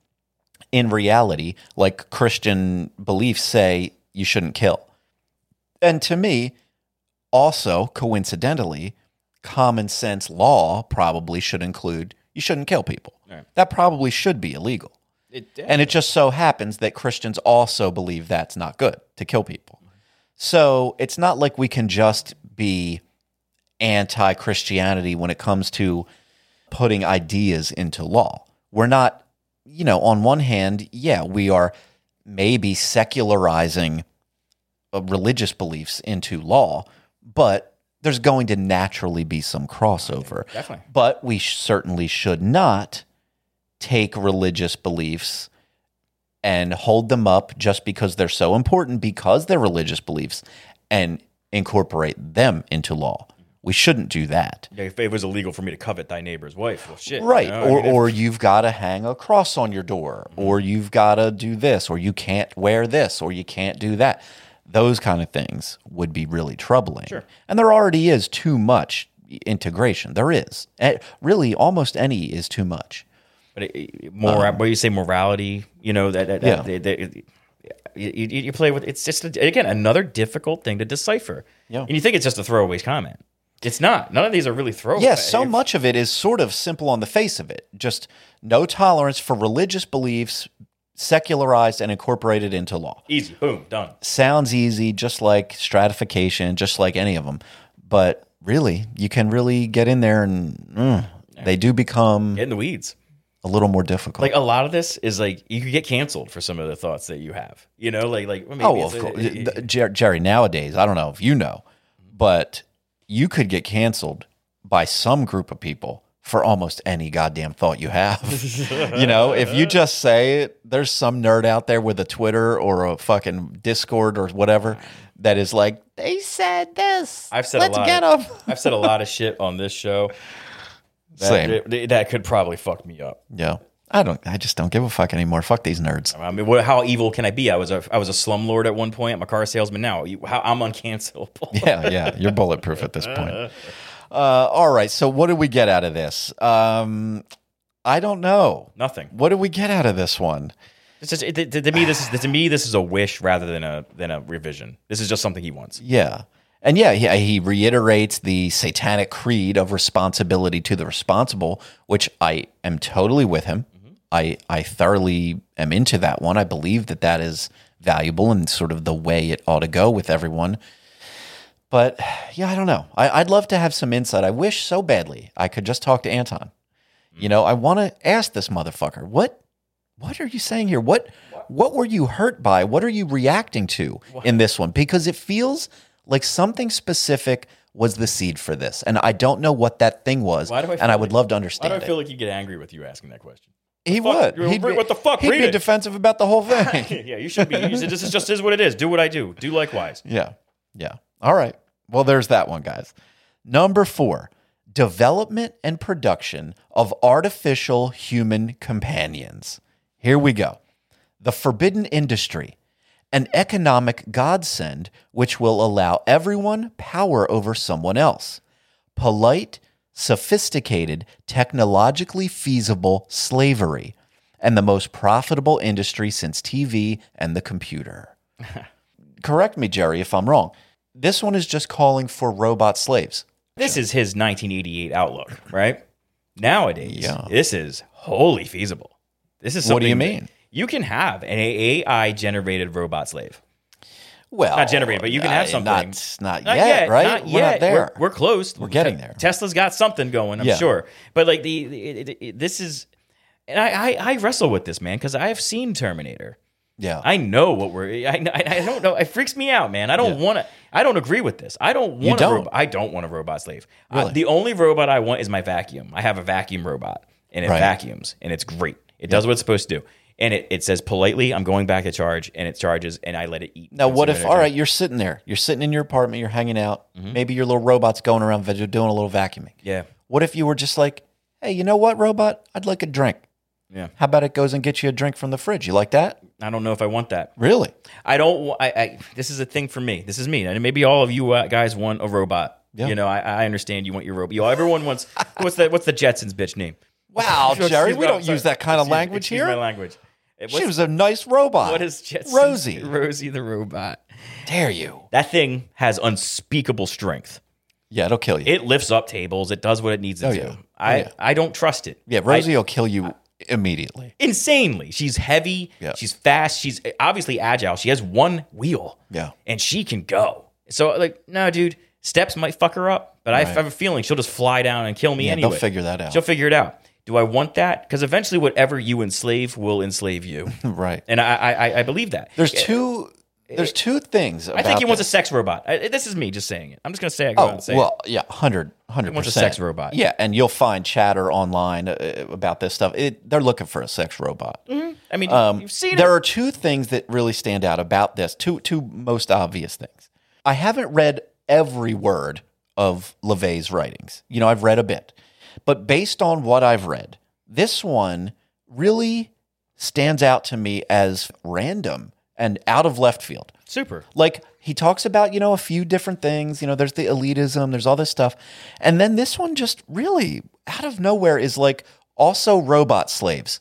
C: in reality, like Christian beliefs say you shouldn't kill. And to me, also coincidentally, common sense law probably should include you shouldn't kill people.
D: Right.
C: That probably should be illegal.
D: It-
C: and it just so happens that Christians also believe that's not good to kill people. So it's not like we can just be anti Christianity when it comes to putting ideas into law. We're not, you know, on one hand, yeah, we are maybe secularizing uh, religious beliefs into law, but there's going to naturally be some crossover.
D: Definitely.
C: But we sh- certainly should not take religious beliefs and hold them up just because they're so important because they're religious beliefs and incorporate them into law. We shouldn't do that.
D: Yeah, if it was illegal for me to covet thy neighbor's wife, well, shit. you
C: Right.
D: know, I
C: or
D: mean,
C: or you've got to hang a cross on your door, or mm-hmm. you've got to do this, or you can't wear this, or you can't do that. Those kind of things would be really troubling.
D: Sure.
C: And there already is too much integration. There is. Really, almost any is too much.
D: But it, it- more, um, what you say, morality? You know that, that,
C: Yeah.
D: that- that- you, you, you play with. It's just again another difficult thing to decipher.
C: Yeah.
D: and you think it's just a throwaway comment. It's not. None of these are really throwaway.
C: Yes, so much of it is sort of simple on the face of it. Just no tolerance for religious beliefs secularized and incorporated into law.
D: Easy, boom, done.
C: sounds easy, just like stratification, just like any of them. But really, you can really get in there and mm, they do become
D: Get in the weeds.
C: a little more difficult.
D: Like a lot of this is like you could get canceled for some of the thoughts that you have. You know, like like maybe
C: oh,
D: it's
C: of course.
D: it-
C: The- Jer- Jerry, nowadays, I don't know if you know, but you could get canceled by some group of people for almost any goddamn thought you have. you know, if you just say it, there's some nerd out there with a Twitter or a fucking Discord or whatever that is like, they said this.
D: I've said
C: Let's
D: a lot.
C: get
D: of,
C: them.
D: I've said a lot of shit on this show. That,
C: Same.
D: that- that could probably fuck me up.
C: Yeah. I don't. I just don't give a fuck anymore. Fuck these nerds.
D: I mean, what, how evil can I be? I was a I was a slumlord at one point. I'm a car salesman now. You, how, I'm uncancelable.
C: Yeah, yeah. You're bulletproof at this point. Uh, all right. So, what did we get out of this? Um, I don't know.
D: Nothing.
C: What did we get out of this one?
D: It's just, it, to, to me, this is to me this is a wish rather than a than a revision. This is just something he wants.
C: Yeah. And yeah, he, he reiterates the satanic creed of responsibility to the responsible, which I am totally with him. I, I thoroughly am into that one. I believe that that is valuable and sort of the way it ought to go with everyone. But yeah, I don't know. I, I'd love to have some insight. I wish so badly I could just talk to Anton. You hmm. know, I want to ask this motherfucker, what what are you saying here? What what were you hurt by? What are you reacting to in this one? Because it feels like something specific was the seed for this, and I don't know what that thing was.
D: Why do I
C: and I would
D: like-
C: love to understand.
D: Why do I
C: it.
D: feel like you get angry with you asking that question?
C: he
D: fuck?
C: would.
D: You're- what the fuck?
C: He'd
D: Read
C: be
D: it.
C: defensive about the whole thing.
D: yeah, you should be. You should, this is just is what it is. Do what I do. Do likewise.
C: Yeah. Yeah. All right. Well, there's that one, guys. Number four development and production of artificial human companions. Here we go. The forbidden industry, an economic godsend which will allow everyone power over someone else. Polite, sophisticated, technologically feasible slavery, and the most profitable industry since TV and the computer correct me, Jerry, if I'm wrong. This one is just calling for robot slaves.
D: This is his 1988 outlook, right? Nowadays,
C: Yeah.
D: this is wholly feasible. This is
C: What do you mean?
D: You can have an AI generated robot slave.
C: Well,
D: Not generated, but you can have something.
C: Not, not, yet, right?
D: Not
C: We're
D: yet.
C: not there.
D: We're, we're close.
C: We're getting there.
D: Tesla's got something going, I'm
C: Yeah.
D: sure. But like the, the it- it- this is, and I, I, I wrestle with this man because I have seen Terminator.
C: Yeah.
D: I know what we're. I, I, I don't know. It freaks me out, man. I don't
C: Yeah.
D: want to. I don't agree with this. I don't want.
C: don't?
D: A robot, I don't want a robot slave.
C: Really?
D: the only robot I want is my vacuum. I have a vacuum robot, and it
C: Right.
D: vacuums, and it's great. It does what it's supposed to do, and it, it says politely, "I'm going back to charge," and it charges, and I let it eat.
C: now, what if,
D: energy.
C: all right, you're sitting there, you're sitting in your apartment, you're hanging out,
D: Mm-hmm.
C: maybe your little robot's going around doing a little vacuuming.
D: Yeah,
C: What if you were just like, hey, you know what, robot? I'd like a drink.
D: Yeah.
C: How about it goes and gets you a drink from the fridge? You like that?
D: I don't know if I want that.
C: Really?
D: I don't. I, I this is a thing for me. This is me, and maybe all of you uh, guys want a robot.
C: Yeah.
D: You know, I, I understand you want your robot. You everyone wants. What's the What's the Jetsons bitch name?
C: Wow, Jerry, we don't use that kind of language
D: excuse
C: here.
D: My language.
C: She was a nice robot.
D: What is Jetsons?
C: Rosie.
D: Rosie the robot.
C: Dare you?
D: That thing has unspeakable strength.
C: Yeah, it'll kill you.
D: It lifts up tables. It does what it needs to
C: Oh,
D: do.
C: yeah. Oh,
D: I
C: yeah.
D: I don't trust it.
C: yeah, Rosie will kill you immediately.
D: insanely. She's heavy.
C: Yeah.
D: She's fast. She's obviously agile. She has one wheel.
C: Yeah.
D: And she can go. So, like, no, dude, steps might fuck her up, but I have a feeling she'll just fly down and kill me
C: Yeah,
D: anyway.
C: they'll figure that out.
D: She'll figure it out. Do I want that? Because eventually, whatever you enslave will enslave you.
C: Right.
D: and I, I, I believe that.
C: There's two. There's two things.
D: I think he wants a sex robot. I, this is me just saying it. I'm just going to say I go out
C: Oh
D: and say
C: well, yeah, 100 100
D: wants a sex robot.
C: Yeah, and you'll find chatter online uh, about this stuff. It, they're looking for a sex robot.
D: it. I mean,
C: Um,
D: you've seen
C: there
D: it.
C: are two things that really stand out about this. Two two most obvious things. I haven't read every word of LaVey's writings. You know, I've read a bit, but based on what I've read, this one really stands out to me as random and out of left field.
D: Super.
C: Like he talks about, you know, a few different things. You know, there's the elitism, there's all this stuff. And then this one just really out of nowhere is like also robot slaves.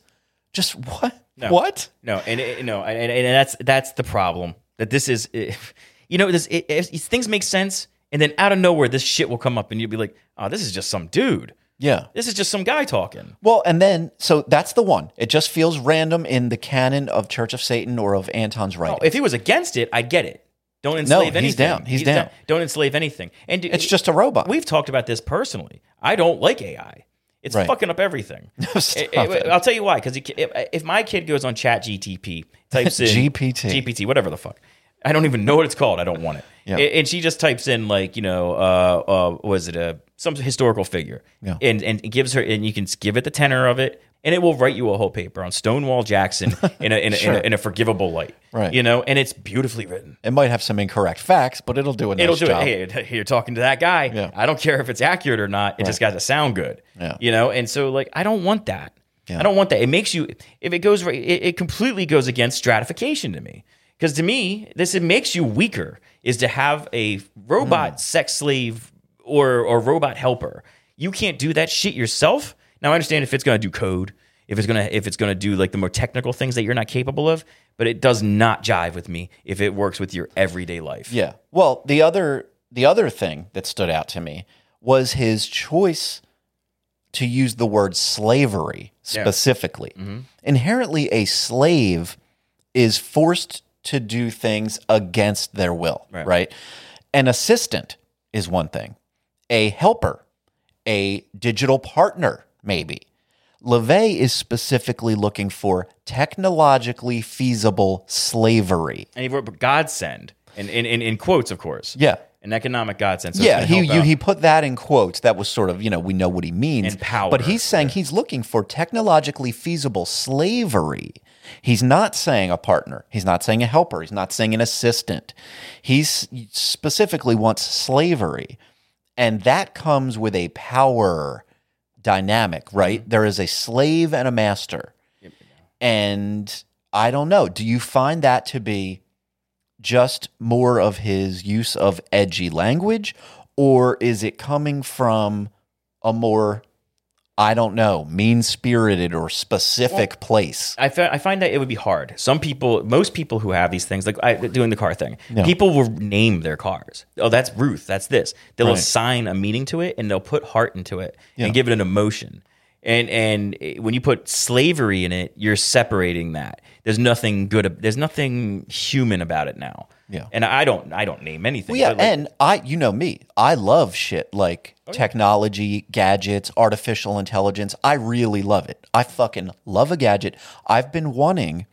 C: Just what? What?
D: No, and it, no, and, and that's that's the problem. That this is, you know, this it, it, things make sense, and then out of nowhere, this shit will come up, and you'll be like, "Oh, this is just some dude.
C: Yeah.
D: This is just some guy talking."
C: Well, and then so that's the one. It just feels random in the canon of Church of Satan or of Anton's writing.
D: If he was against it, I'd get it. Don't enslave
C: he's
D: anything.
C: He's down. He's down.
D: Don't enslave anything. And
C: it's just a robot.
D: we've talked about this personally. I don't like AI. It's
C: Right.
D: fucking up everything.
C: Stop eh, eh,
D: It- it-
C: it.
D: I'll tell you why. Because if, if my kid goes on Chat GTP, types in
C: GPT.
D: GPT, whatever the fuck, I don't even know what it's called. I don't want it.
C: Yeah.
D: And she just types in like you know, uh, uh, was it a some historical figure?
C: Yeah.
D: And and it gives her, and you can give it the tenor of it, and it will write you a whole paper on Stonewall Jackson in a in a, in, a, in a forgivable light.
C: Right.
D: You know, and it's beautifully written.
C: it might have some incorrect facts, but it'll do a nice
D: It'll do
C: job.
D: it. Hey, you're talking to that guy.
C: Yeah.
D: I don't care if it's accurate or not. It just got to sound good.
C: Yeah.
D: You know, and so like I don't want that.
C: Yeah.
D: I don't want that. It makes you if it goes right, it, it completely goes against stratification to me. Because to me, this it makes you weaker is to have a robot
C: Hmm.
D: sex slave or or robot helper. You can't do that shit yourself. Now I understand if it's going to do code, if it's going to if it's going to do like the more technical things that you're not capable of, but it does not jive with me if it works with your everyday life.
C: Yeah. Well, the other the other thing that stood out to me was his choice to use the word slavery specifically. Inherently a slave is forced to do things against their will, right.
D: Right.
C: An assistant is one thing. A helper, a digital partner maybe. LaVey is specifically looking for technologically feasible slavery.
D: and he wrote godsend in, in, in, in quotes, of course.
C: Yeah.
D: An economic godsend. So
C: yeah, he you, he put that in quotes. That was sort of you know we know what he means.
D: And power.
C: But he's saying he's looking for technologically feasible slavery. He's not saying a partner. He's not saying a helper. He's not saying an assistant. He's specifically wants slavery, and that comes with a power dynamic, right?
D: Mm-hmm.
C: There is a slave and a master, and I don't know. Do you find that to be? just more of his use of edgy language, or is it coming from a more, I don't know, mean spirited or specific place?
D: I, fi- I find that it would be hard. Some people, most people who have these things, like I, doing the car thing, people will name their cars. Oh, that's Ruth. That's this. They'll
C: Right.
D: assign a meaning to it and they'll put heart into it
C: Yeah.
D: and give it an emotion. And and when you put slavery in it, you're separating that. There's nothing good. There's nothing human about it now.
C: Yeah.
D: And I don't. I don't name anything.
C: Well, yeah,
D: like,
C: and I, you know me, I love shit like technology, gadgets, artificial intelligence. I really love it. I fucking love a gadget. I've been wanting,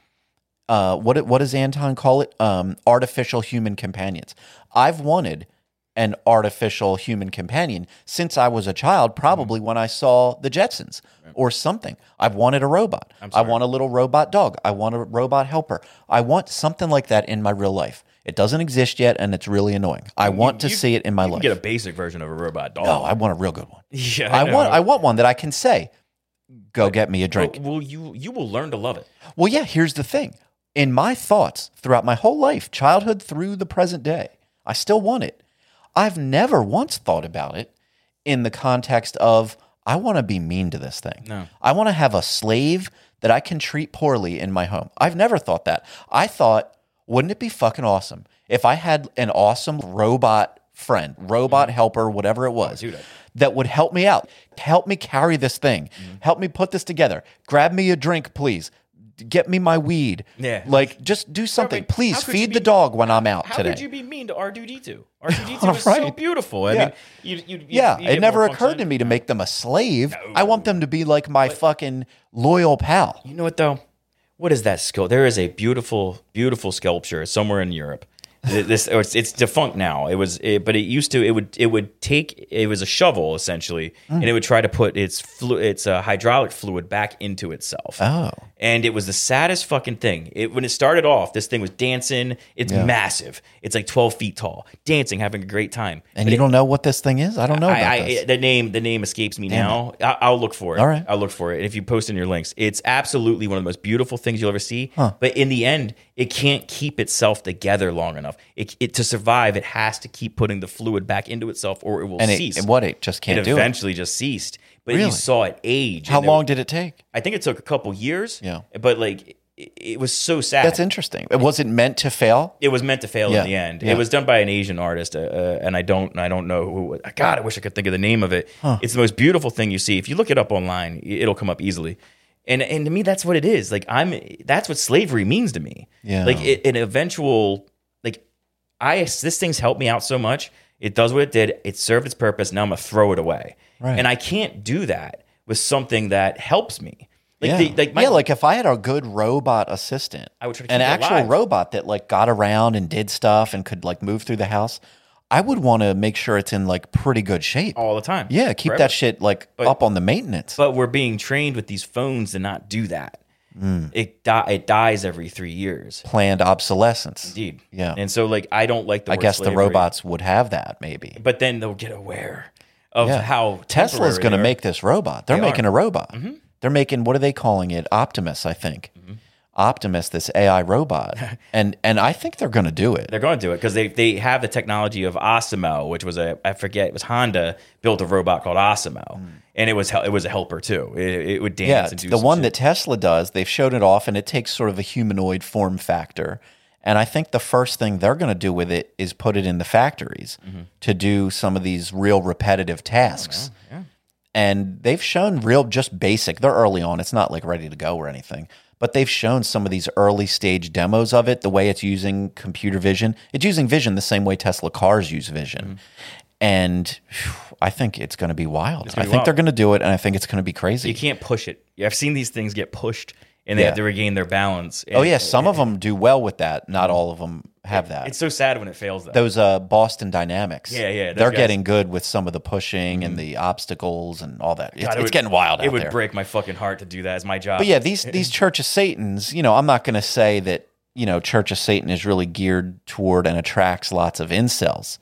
C: uh, what what does Anton call it? Um, artificial human companions. I've wanted an artificial human companion since I was a child, probably when I saw the Jetsons or something. I've wanted a robot. I want a little robot dog. I want a robot helper. I want something like that in my real life. It doesn't exist yet, and it's really annoying. I want to
D: you-
C: see it in my life.
D: you get a basic version of a robot dog.
C: no, I want a real good one.
D: yeah,
C: I
D: know.
C: want I want one that I can say, "Go get me a drink."
D: Well, you you will learn to love it.
C: Well, yeah, here's the thing. In my thoughts throughout my whole life, childhood through the present day, I still want it. I've never once thought about it in the context of I want to be mean to this thing.
D: No.
C: I want to have a slave that I can treat poorly in my home. I've never thought that. I thought, wouldn't it be fucking awesome if I had an awesome robot friend, robot helper, whatever it was,
D: I-
C: that would help me out, help me carry this thing,
D: Mm-hmm.
C: help me put this together, grab me a drink, please. Get me my weed.
D: Yeah.
C: Like, just do something.
D: But
C: Please feed
D: be-
C: the dog when I'm out
D: How
C: today.
D: How could you be mean to R2D2? R2D2 is so beautiful. I
C: Yeah.
D: mean, you, you, you,
C: Yeah, it never occurred to me to make them a slave. I want them to be like my fucking loyal pal.
D: You know what though? What is that skill? There is a beautiful, beautiful sculpture somewhere in Europe. This or it's, it's defunct now. It was, it, but it used to. It would, it would take. It was a shovel essentially,
C: Mm.
D: and it would try to put its flu, its uh, hydraulic fluid back into itself.
C: Oh.
D: and it was the saddest fucking thing. It, when it started off, this thing was dancing. It's massive. It's like twelve feet tall, dancing, having a great time.
C: And you don't know what this thing is? I don't know
D: I, I, the name the name escapes me now. I, I'll look for it.
C: All right.
D: I'll look for it. And If you post in your links, it's absolutely one of the most beautiful things you'll ever see. But in the end, it can't keep itself together long enough. It, it to survive, it has to keep putting the fluid back into itself, or it will
C: and
D: cease.
C: it, and what it just can't
D: it
C: do it.
D: eventually just ceased. But
C: Really?
D: you saw it age.
C: How
D: there-
C: long did it take?
D: I think it took a couple years.
C: Yeah.
D: But like, it, it was so sad.
C: That's interesting. It Was it meant to fail?
D: It was meant to fail
C: Yeah.
D: in the end.
C: Yeah.
D: It was done by an Asian artist, uh, uh, and I don't, I don't know who. God, I wish I could think of the name of it. It's the most beautiful thing you see. If you look it up online, it'll come up easily. And and to me, that's what it is. Like I'm, that's what slavery means to me.
C: Yeah.
D: Like it, an eventual, like I, this thing's helped me out so much. It does what it did. It served its purpose. Now I'm gonna throw it away.
C: Right.
D: And I can't do that with something that helps me. Like
C: yeah.
D: the, like my,
C: yeah, like if I had a good robot assistant,
D: I would try to
C: an actual
D: alive.
C: robot that like got around and did stuff and could like move through the house, I would want to make sure it's in like pretty good shape.
D: all the time.
C: yeah, keep
D: Forever.
C: that shit like up on the maintenance.
D: But we're being trained with these phones to not do that.
C: Hmm.
D: It di- it dies every three years.
C: Planned obsolescence.
D: Indeed.
C: Yeah.
D: And so like I don't like the
C: I
D: word
C: guess the
D: slavery,
C: robots would have that maybe.
D: But then they'll get aware of
C: Yeah.
D: how
C: Tesla's
D: temporary
C: going to
D: they are.
C: make this robot. They're
D: They are. Mm-hmm.
C: making a robot. They're making what are they calling it? Optimus, I think. Optimus, this AI robot, and and I think they're going to do it.
D: They're going to do it because they they have the technology of ASIMO, which was a I forget it was Honda built a robot called ASIMO, and it was it was a helper too. It, it would dance.
C: Yeah,
D: and do
C: the one
D: shit.
C: that Tesla does, they've showed it off, and it takes sort of a humanoid form factor. And I think the first thing they're going to do with it is put it in the factories
D: Mm-hmm.
C: to do some of these real repetitive tasks. And they've shown real, just basic. They're early on; it's not like ready to go or anything. But they've shown some of these early stage demos of it, the way it's using computer vision. It's using vision the same way Tesla cars use vision.
D: Mm-hmm.
C: And phew, I think it's going to be wild. I
D: gonna
C: think
D: be wild.
C: they're going to do it, and I think it's going to be crazy.
D: you can't push it. I've seen these things get pushed, and they
C: Yeah.
D: have to regain their balance.
C: Oh yeah, some of them do well with that. Not all of them have that.
D: It's so sad when it fails though.
C: Those uh, Boston Dynamics.
D: Yeah, yeah,
C: They're
D: guys- Mm-hmm.
C: getting good with some of the pushing and the obstacles and all that. It's,
D: God, it
C: it's
D: would-
C: getting wild out
D: It would
C: there.
D: break my fucking heart to do that as my job.
C: But yeah, these these Church of Satan's. You know, I'm not going to say that you know Church of Satan is really geared toward and attracts lots of incels.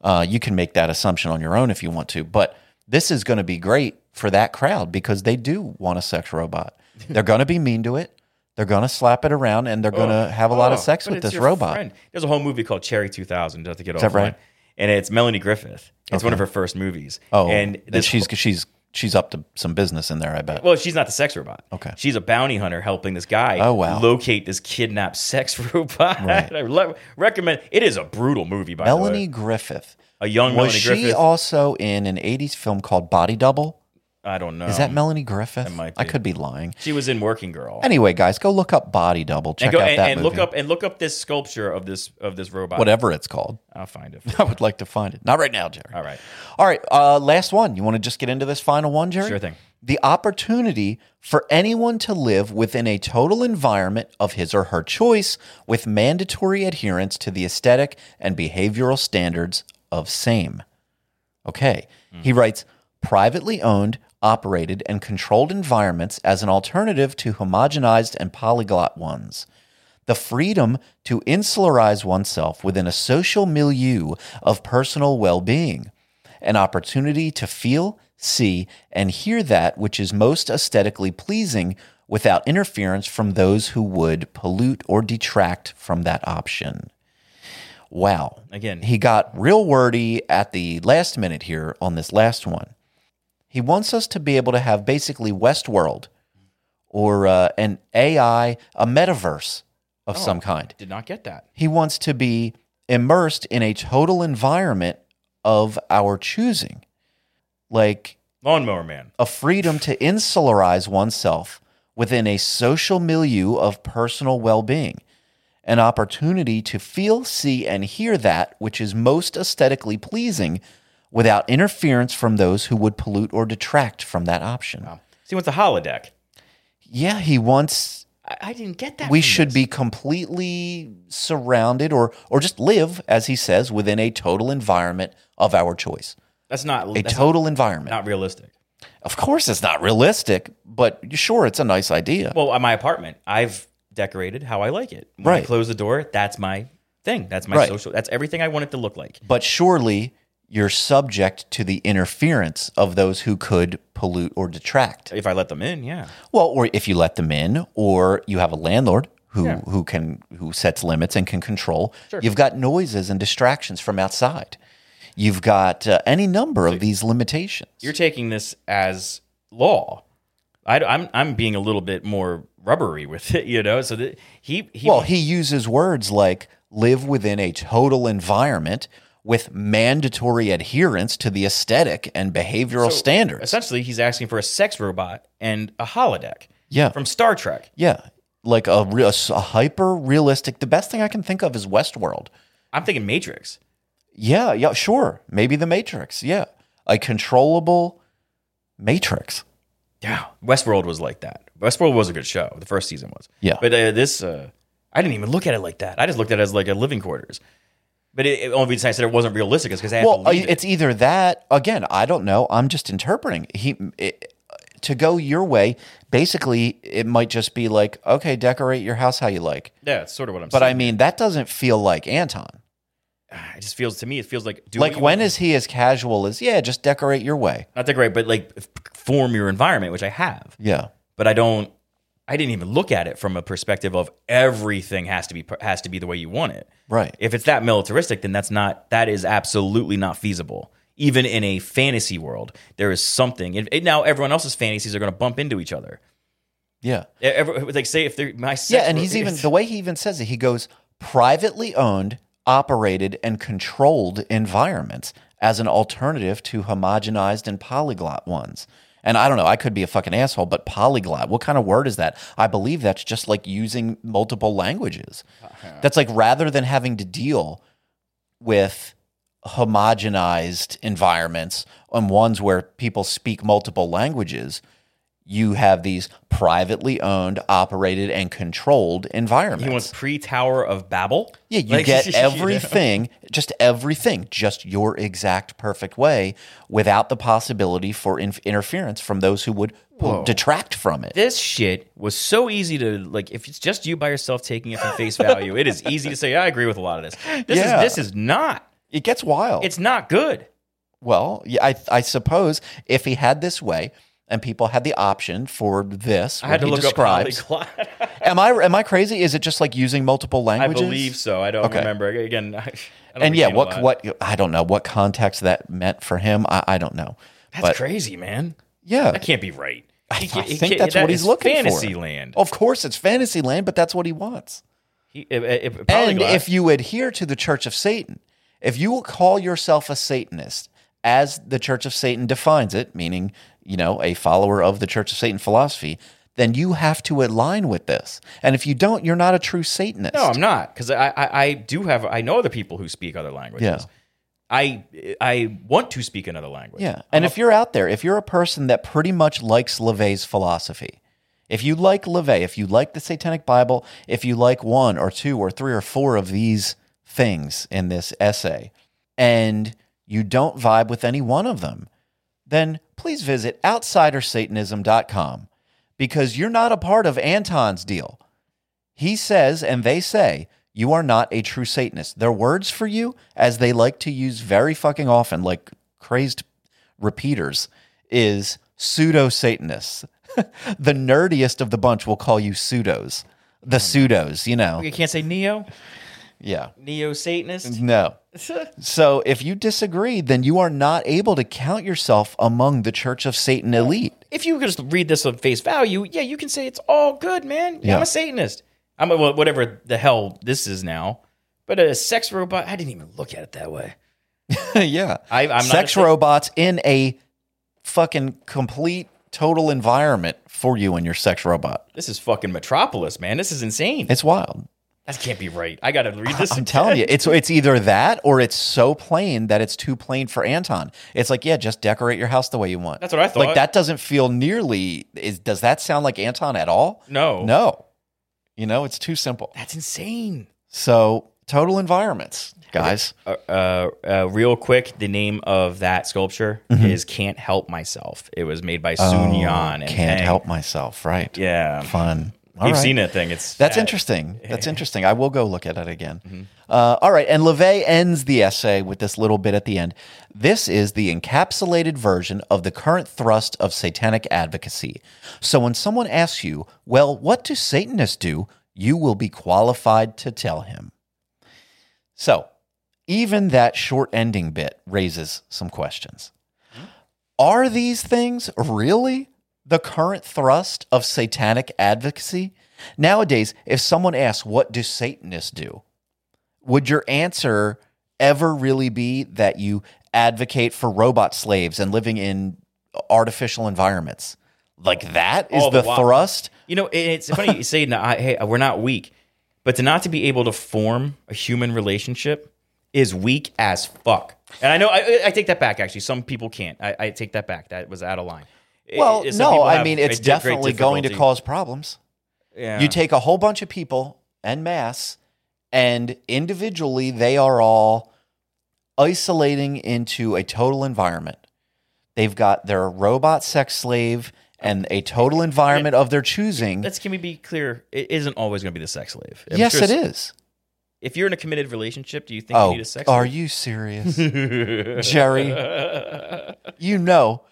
C: Uh, you can make that assumption on your own if you want to, but this is going to be great for that crowd because they do want a sex robot. They're going to be mean to it. They're to slap it around and they're to have a lot of
D: Oh,
C: sex with this robot.
D: friend. There's a whole movie called Cherry 2000. Just to get off
C: that right?
D: And it's Melanie Griffith. It's one of her first movies.
C: Oh,
D: and this
C: she's she's she's up to some business in there. I bet.
D: well, she's not the sex robot.
C: Okay.
D: she's a bounty hunter helping this guy.
C: Oh, wow.
D: locate this kidnapped sex robot. I le- recommend. It is a brutal movie. By
C: Melanie
D: the way,
C: Griffith.
D: a young
C: Was
D: Melanie
C: she also in an '80s film called Body Double?
D: I don't know.
C: Is that Melanie Griffith?
D: might
C: I
D: be.
C: could be lying.
D: She was in Working Girl.
C: Anyway, guys, go look up Body Double. Check
D: and go
C: out
D: and,
C: that
D: and
C: movie.
D: look up and look up this sculpture of this of this robot.
C: whatever it's called.
D: I'll find it.
C: I would like to find it. Not right now, Jerry.
D: All right.
C: All right. Uh, last one. You want to just get into this final one, Jerry?
D: Sure thing.
C: The opportunity for anyone to live within a total environment of his or her choice with mandatory adherence to the aesthetic and behavioral standards of same. Okay. He writes privately owned, operated, and controlled environments as an alternative to homogenized and polyglot ones. The freedom to insularize oneself within a social milieu of personal well being. An opportunity to feel, see, and hear that which is most aesthetically pleasing without interference from those who would pollute or detract from that option. Wow.
D: Again.
C: he got real wordy at the last minute here on this last one. He wants us to be able to have basically Westworld or uh, an AI, a metaverse of some kind.
D: Did not get that.
C: He wants to be immersed in a total environment of our choosing. Like
D: Lawnmower man.
C: a freedom to insularize oneself within a social milieu of personal well being, an opportunity to feel, see, and hear that which is most aesthetically pleasing without interference from those who would pollute or detract from that option.
D: See, what's a holodeck?
C: Yeah, he wants.
D: I, I didn't get that.
C: We should
D: this.
C: be completely surrounded or or just live, as he says, within a total environment of our choice.
D: That's not.
C: A
D: that's
C: total environment.
D: not realistic.
C: Of course, it's not realistic, but sure, it's a nice idea.
D: Well, at my apartment, I've decorated how I like it. When I
C: Right.
D: close the door, that's my thing. That's my
C: Right.
D: social. That's everything I want it to look like.
C: but surely you're subject to the interference of those who could pollute or detract.
D: If I let them in, yeah.
C: Well, or if you let them in, or you have a landlord who who can who sets limits and can control. You've got noises and distractions from outside. You've got uh, any number of these limitations.
D: You're taking this as law. I, am I'm, I'm being a little bit more rubbery with it, you know. So that he he
C: Well, he uses words like live within a total environment with mandatory adherence to the aesthetic and behavioral
D: so
C: standards.
D: Essentially, he's asking for a sex robot and a holodeck.
C: Yeah.
D: from Star Trek.
C: Yeah, like a, real, a hyper realistic. The best thing I can think of is Westworld.
D: I'm thinking Matrix.
C: Yeah, yeah, sure. Maybe the Matrix. Yeah, a controllable Matrix.
D: Yeah, Westworld was like that. Westworld was a good show. The first season was.
C: Yeah.
D: but uh, this uh, I didn't even look at it like that. I just looked at it as like a living quarters. But it, it only reason I said it wasn't realistic is because I had
C: Well,
D: to leave
C: uh,
D: it.
C: it's either that. Again, I don't know. I'm just interpreting. He it, to go your way. Basically, it might just be like, okay, decorate your house how you like.
D: Yeah, it's sort of what I'm saying.
C: But I mean, that doesn't feel like Anton.
D: it just feels to me, it feels like do
C: Like
D: what you
C: when
D: want.
C: is he as casual as yeah, just decorate your way?
D: not that great, but like form your environment, which I have.
C: Yeah.
D: But I don't. I didn't even look at it from a perspective of everything has to be has to be the way you want it.
C: Right.
D: If it's that militaristic, then that's not that is absolutely not feasible. Even in a fantasy world, there is something. And and now everyone else's fantasies are going to bump into each other.
C: Yeah.
D: Every, like say if they're my
C: Yeah, and he's even the way he even says it, he goes privately owned, operated, and controlled environments as an alternative to homogenized and polyglot ones. And I don't know, I could be a fucking asshole, but polyglot, what kind of word is that? I believe that's just like using multiple languages. Uh-huh. That's like rather than having to deal with homogenized environments and ones where people speak multiple languages, you have these privately owned, operated, and controlled environments.
D: he wants pre Tower of Babel.
C: yeah, you
D: Like,
C: get
D: you know?
C: everything, just everything, just your exact perfect way without the possibility for in- interference from those who would detract from it.
D: This shit was so easy to like. If it's just you by yourself taking it from face value, it is easy to say I agree with a lot of this. This
C: Yeah.
D: is this is not.
C: It gets wild.
D: It's not good.
C: Well, yeah, I, I suppose if he had this way and people had the option for this,
D: I had to look
C: describes,
D: up polyglot.
C: am I am I crazy? Is it just like using multiple languages?
D: I believe so. I don't
C: Okay.
D: remember again. I, I don't
C: And yeah, what what I don't know what context that meant for him. I, I don't know.
D: That's
C: but
D: crazy, man.
C: yeah,
D: That can't be right.
C: I,
D: He
C: I
D: he
C: think that's
D: that
C: what he's looking
D: fantasy
C: for.
D: land.
C: Of course, it's fantasy land, but that's what he wants.
D: He, if, if,
C: And if you adhere to the Church of Satan, if you will call yourself a Satanist as the Church of Satan defines it, meaning, you know, a follower of the Church of Satan philosophy, then you have to align with this. And if you don't, you're not a true Satanist.
D: no, I'm not because I, I I do have I know other people who speak other languages.
C: Yeah.
D: I I want to speak another language.
C: Yeah. And if you're out there, if you're a person that pretty much likes LaVey's philosophy, if you like LeVay, if you like the Satanic Bible, if you like one or two or three or four of these things in this essay, and you don't vibe with any one of them, then please visit outsidersatanism.com because you're not a part of Anton's deal. He says, and they say, you are not a true Satanist. Their words for you, as they like to use very fucking often, like crazed repeaters, is pseudo Satanists. the nerdiest of the bunch will call you pseudos. The hmm. pseudos, you know.
D: you can't say neo
C: Yeah.
D: neo Satanist.
C: No. So if you disagree, then you are not able to count yourself among the Church of Satan elite.
D: if you just read this on face value, yeah, you can say it's all good, man. Yeah,
C: Yeah.
D: I'm a Satanist. I'm a, whatever the hell this is now. But a sex robot, I didn't even look at it that way.
C: yeah.
D: I- I'm not
C: Sex robots in a fucking complete total environment for you and your sex robot.
D: This is fucking Metropolis, man. This is insane.
C: It's wild.
D: That can't be right. I gotta read this.
C: I'm
D: again.
C: telling you, it's it's either that or it's so plain that it's too plain for Anton. It's like, yeah, just decorate your house the way you want.
D: That's what I thought.
C: Like that doesn't feel nearly is does that sound like Anton at all?
D: No.
C: No. You know, it's too simple.
D: That's insane.
C: So, total environments, guys.
D: Uh, uh, uh, real quick, the name of that sculpture is "Can't Help Myself." It was made by Sun Yuan. And
C: Oh, Can't
D: Hang.
C: help myself, right?
D: Yeah,
C: Fun. All
D: you've
C: right.
D: seen that thing. It's
C: That's
D: sad.
C: interesting. That's interesting. I will go look at it again.
D: Mm-hmm.
C: Uh, all right. And LaVey ends the essay with this little bit at the end. This is the encapsulated version of the current thrust of satanic advocacy. So when someone asks you, well, what do Satanists do? You will be qualified to tell him. So even that short ending bit raises some questions. Are these things really the current thrust of satanic advocacy? Nowadays, if someone asks, What do Satanists do? would your answer ever really be that you advocate for robot slaves and living in artificial environments? Like that is
D: All
C: the,
D: the
C: thrust?
D: You know, it's funny you say, no, I, "Hey, we're not weak," but to not to be able to form a human relationship is weak as fuck. And I know I, I take that back. Actually, some people can't. I, I take that back. That was out of line.
C: Well,
D: it-
C: no, I mean, it's definitely going to cause problems.
D: Yeah.
C: You take a whole bunch of people en masse, and individually, they are all isolating into a total environment. They've got their robot sex slave and a total environment of their choosing.
D: Let's can we be clear? It isn't always going to be the sex slave. I'm
C: yes,
D: sure
C: it is.
D: If you're in a committed relationship, do you think you
C: Oh,
D: need a sex? Slave?
C: Are
D: slave?
C: you serious, Jerry? You know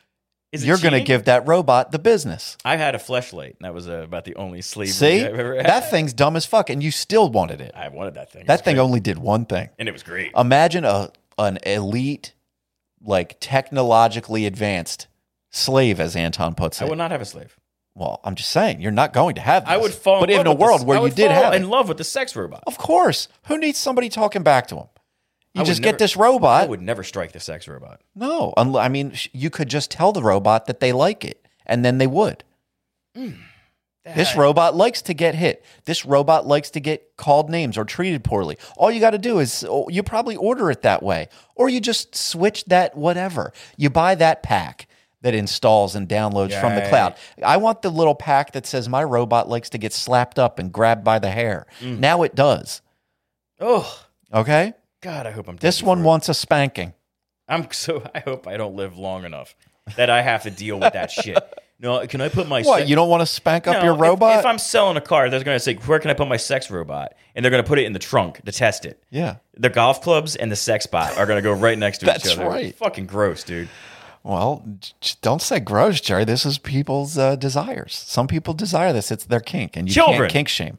D: Is
C: you're going to give that robot the business.
D: I had a fleshlight, and that was uh, about the only slavery
C: See,
D: I've ever had.
C: that thing's dumb as fuck, and you still wanted it.
D: I wanted that thing. It
C: That thing
D: great.
C: only did one thing.
D: and it was great.
C: Imagine a an elite, like technologically advanced slave, as Anton puts it.
D: I would not have a slave.
C: well, I'm just saying you're not going to have. This.
D: I would fall.
C: but
D: in
C: in a
D: with
C: world
D: the,
C: where
D: I
C: you
D: would
C: did
D: fall
C: have
D: in
C: it,
D: love with the sex robot.
C: of course, who needs somebody talking back to him? You just
D: never-
C: get this robot.
D: I would never strike the sex robot.
C: No, I mean, sh- you could just tell the robot that they like it, and then they would. This robot likes to get hit. This robot likes to get called names or treated poorly. All you got to do is oh, you probably order it that way, or you just switch that whatever. You buy that pack that installs and downloads from the cloud. I want the little pack that says my robot likes to get slapped up and grabbed by the hair.
D: Mm.
C: Now it does.
D: Oh
C: Okay?
D: God, I hope I'm.
C: This one wants a spanking.
D: I'm so. I hope I don't live long enough that I have to deal with that shit. No, can I put my
C: What,
D: sex-
C: you don't want to spank up
D: No,
C: your robot?
D: If, I'm selling a car, they're going to say, "Where can I put my sex robot?" And they're going to put it in the trunk to test it.
C: yeah.
D: The golf clubs and the sex bot are going to go right next to
C: That's
D: each other.
C: right.
D: Fucking gross, dude.
C: Well, don't say gross, Jerry. This is people's uh, desires. Some people desire this. It's their kink, and you
D: Children.
C: can't kink shame.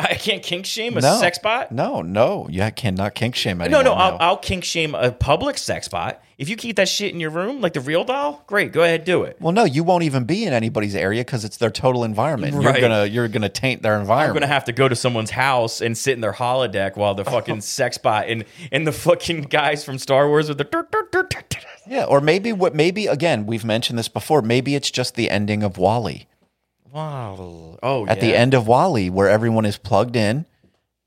D: I can't kink shame a
C: No.
D: sex bot.
C: No, no, you cannot kink shame
D: No,
C: anyone.
D: no, I'll, I'll kink shame a public sex bot. If you keep that shit in your room, like the real doll, great, go ahead, do it.
C: well, no, you won't even be in anybody's area because it's their total environment.
D: Right.
C: You're gonna you're gonna taint their environment.
D: I'm gonna have to go to someone's house and sit in their holodeck while the fucking sex bot and and the fucking guys from Star Wars with the
C: yeah, or maybe what? Maybe again, we've mentioned this before. Maybe it's just the ending of WALL-E.
D: Wow. Oh,
C: At the end of WALL-E, where everyone is plugged in,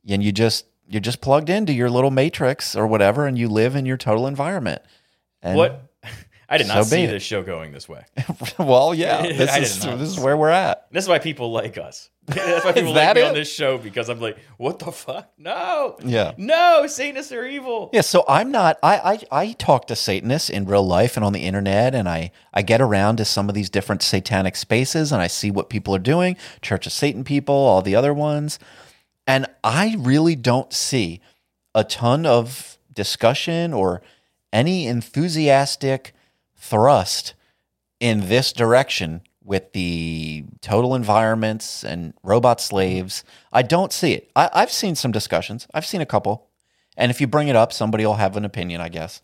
C: and you just you're just plugged into your little matrix or whatever, and you live in your total environment. And
D: What? I did not
C: So
D: see this show going this way.
C: well, yeah, this is this is where we're at.
D: This is why people like us. That's why people
C: that
D: like me
C: it?
D: on this show because I'm like, what the fuck? No.
C: Yeah.
D: No, Satanists are evil.
C: Yeah, so I'm not. I, I I talk to Satanists in real life and on the internet, and I I get around to some of these different satanic spaces, and I see what people are doing. Church of Satan people, all the other ones, and I really don't see a ton of discussion or any enthusiastic thrust in this direction with the total environments and robot slaves. I don't see it. I, I've seen some discussions. I've seen a couple. And if you bring it up, somebody will have an opinion, I guess.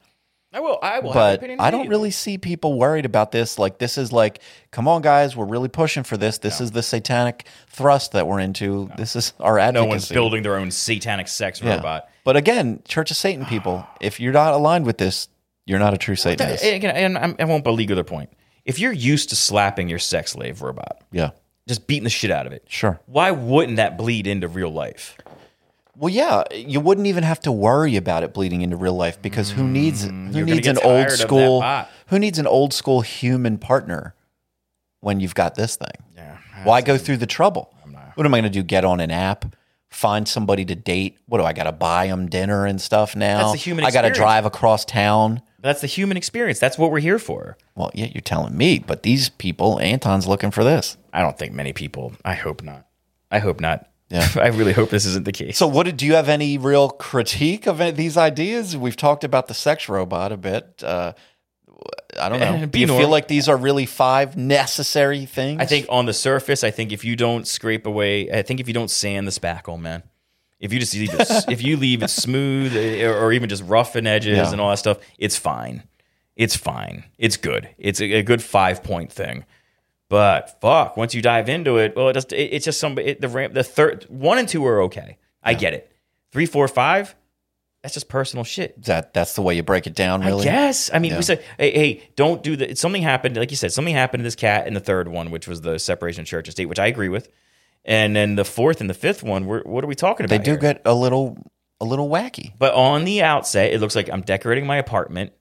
D: I will. I will. have an
C: but
D: opinion
C: I don't really see people worried about this. Like this is like, come on, guys, we're really pushing for this. This is the satanic thrust that we're into. This is our
D: No one's building their own satanic sex
C: Yeah.
D: robot.
C: But again, Church of Satan people, if you're not aligned with this, you're not a true Satanist.
D: And Again, and I'm- won't beleaguer the point. If you're used to slapping your sex slave robot,
C: yeah,
D: just beating the shit out of it,
C: sure.
D: why wouldn't that bleed into real life?
C: Well, yeah, you wouldn't even have to worry about it bleeding into real life because who needs who
D: Mm, you're
C: needs an old school who needs an old school human partner when you've got this thing?
D: Yeah.
C: Why go through the trouble? What am I going to do? Get on an app, find somebody to date? What do I got to buy them dinner and stuff now?
D: That's human
C: I got to drive across town.
D: That's the human experience. That's what we're here for.
C: Well, yeah, you're telling me, but these people, Anton's looking for this.
D: I don't think many people. I hope not. I hope not.
C: Yeah.
D: I really hope this isn't the case.
C: So, what do you have any real critique of these ideas? We've talked about the sex robot a bit. Uh, I don't know.
D: Eh,
C: Do you feel like these are really five necessary things?
D: I think on the surface, I think if you don't scrape away, I think if you don't sand the spackle, man, if you just leave it, if you leave it smooth eh, or, even just rough in edges
C: Yeah.
D: and all that stuff, it's fine. It's fine. It's good. It's a, a good five point thing. But fuck, once you dive into it, well, it just it, it's just some it, the ramp. The third one and two are okay. I get it. Three, four, five. That's just personal shit.
C: that that's the way you break it down. Really,
D: I. I mean,
C: Yeah.
D: we said, hey, hey, don't do that. Something happened, like you said, something happened to this cat in the third one, which was the separation of church and state, which I agree with. And then the fourth and the fifth one, we're, what are we talking about?
C: they do
D: here?
C: get a little a little wacky.
D: But on the outset, it looks like I'm decorating my apartment.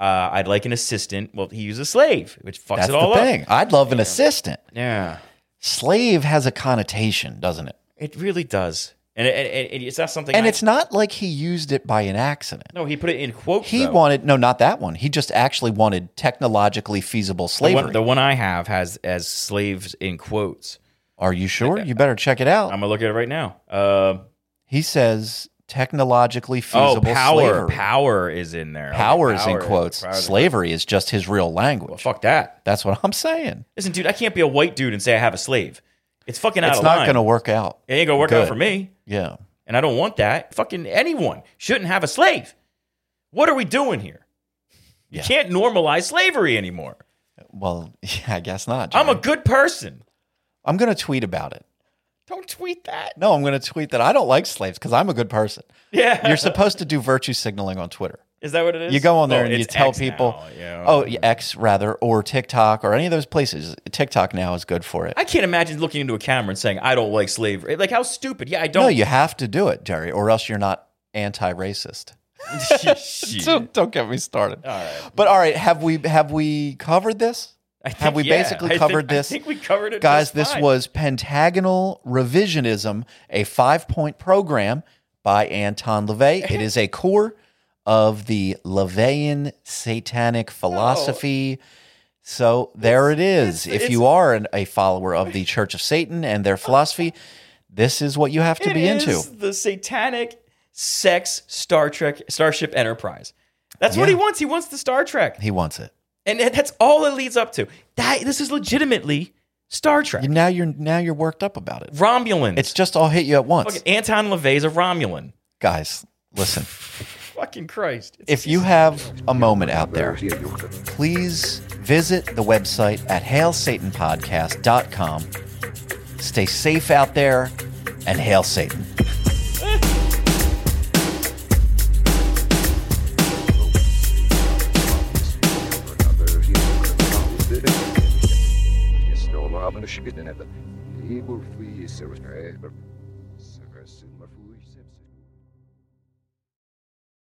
D: Uh, I'd like an assistant. Well, he used a slave, which fucks
C: That's
D: it all
C: the
D: up.
C: I'd love an assistant.
D: Yeah,
C: Slave has a connotation, doesn't it?
D: it really does. And, it, it, it- it's not something.
C: And
D: I-
C: it's not like he used it by an accident.
D: no, he put it in quotes.
C: He
D: though.
C: wanted no, not that one. He just actually wanted technologically feasible
D: the
C: slavery.
D: one, the one I have has as slaves in quotes.
C: Are you sure? You better check it out.
D: I'm gonna look at it right now. Uh,
C: He says technologically feasible
D: oh,
C: feasible
D: power,
C: slavery.
D: power is in there. Okay,
C: Power is in quotes.
D: power is in
C: Slavery is just his real language.
D: Well, fuck that.
C: That's what I'm saying.
D: Listen, dude, I can't be a white dude and say I have a slave. It's fucking out
C: It's
D: of
C: not
D: line.
C: going to work out.
D: It ain't gonna work out
C: Good.
D: for me,
C: Yeah.
D: and I don't want that. Fucking anyone shouldn't have a slave. What are we doing here? You
C: Yeah.
D: can't normalize slavery anymore.
C: Well, yeah, I guess not.
D: I'm a good person.
C: I'm going to tweet about it.
D: Don't tweet that.
C: No, I'm going to tweet that I don't like slaves because I'm a good person.
D: Yeah,
C: You're supposed to do virtue signaling on Twitter.
D: Is that what it is?
C: You go on there
D: Oh,
C: and you tell
D: X
C: people,
D: now, yeah.
C: oh, X rather, or TikTok or any of those places. TikTok now is good for it.
D: I can't imagine looking into a camera and saying I don't like slavery. Like how stupid. Yeah, I don't.
C: No, you have to do it, Jerry, or else you're not anti-racist. Don't, don't get me started.
D: All right.
C: But all right, have we have we covered this?
D: Think,
C: Have we
D: yeah,
C: basically
D: I think-
C: covered this?
D: I think we covered it,
C: Guys, this
D: fine.
C: was Pentagonal Revisionism, a five point program by Anton LaVey. It is a core of the LaVeyan satanic philosophy. So there it is.
D: it's-
C: if you are an, a follower of the Church of Satan and their philosophy, this is what you have to be into.
D: The satanic sex Star Trek Starship Enterprise. That's what he wants. He wants the Star Trek,
C: He wants it.
D: And that's all it leads up to. That this is legitimately Star Trek.
C: Now you're now you're worked up about it.
D: Romulans.
C: It's just all hit you at once.
D: Fucking Anton LaVey's a Romulan.
C: Guys, listen.
D: Fucking Christ. It's-
C: If you have a moment out there, please visit the website at hailsatanpodcast.com. Stay safe out there and hail Satan.
A: He will free service. Eh,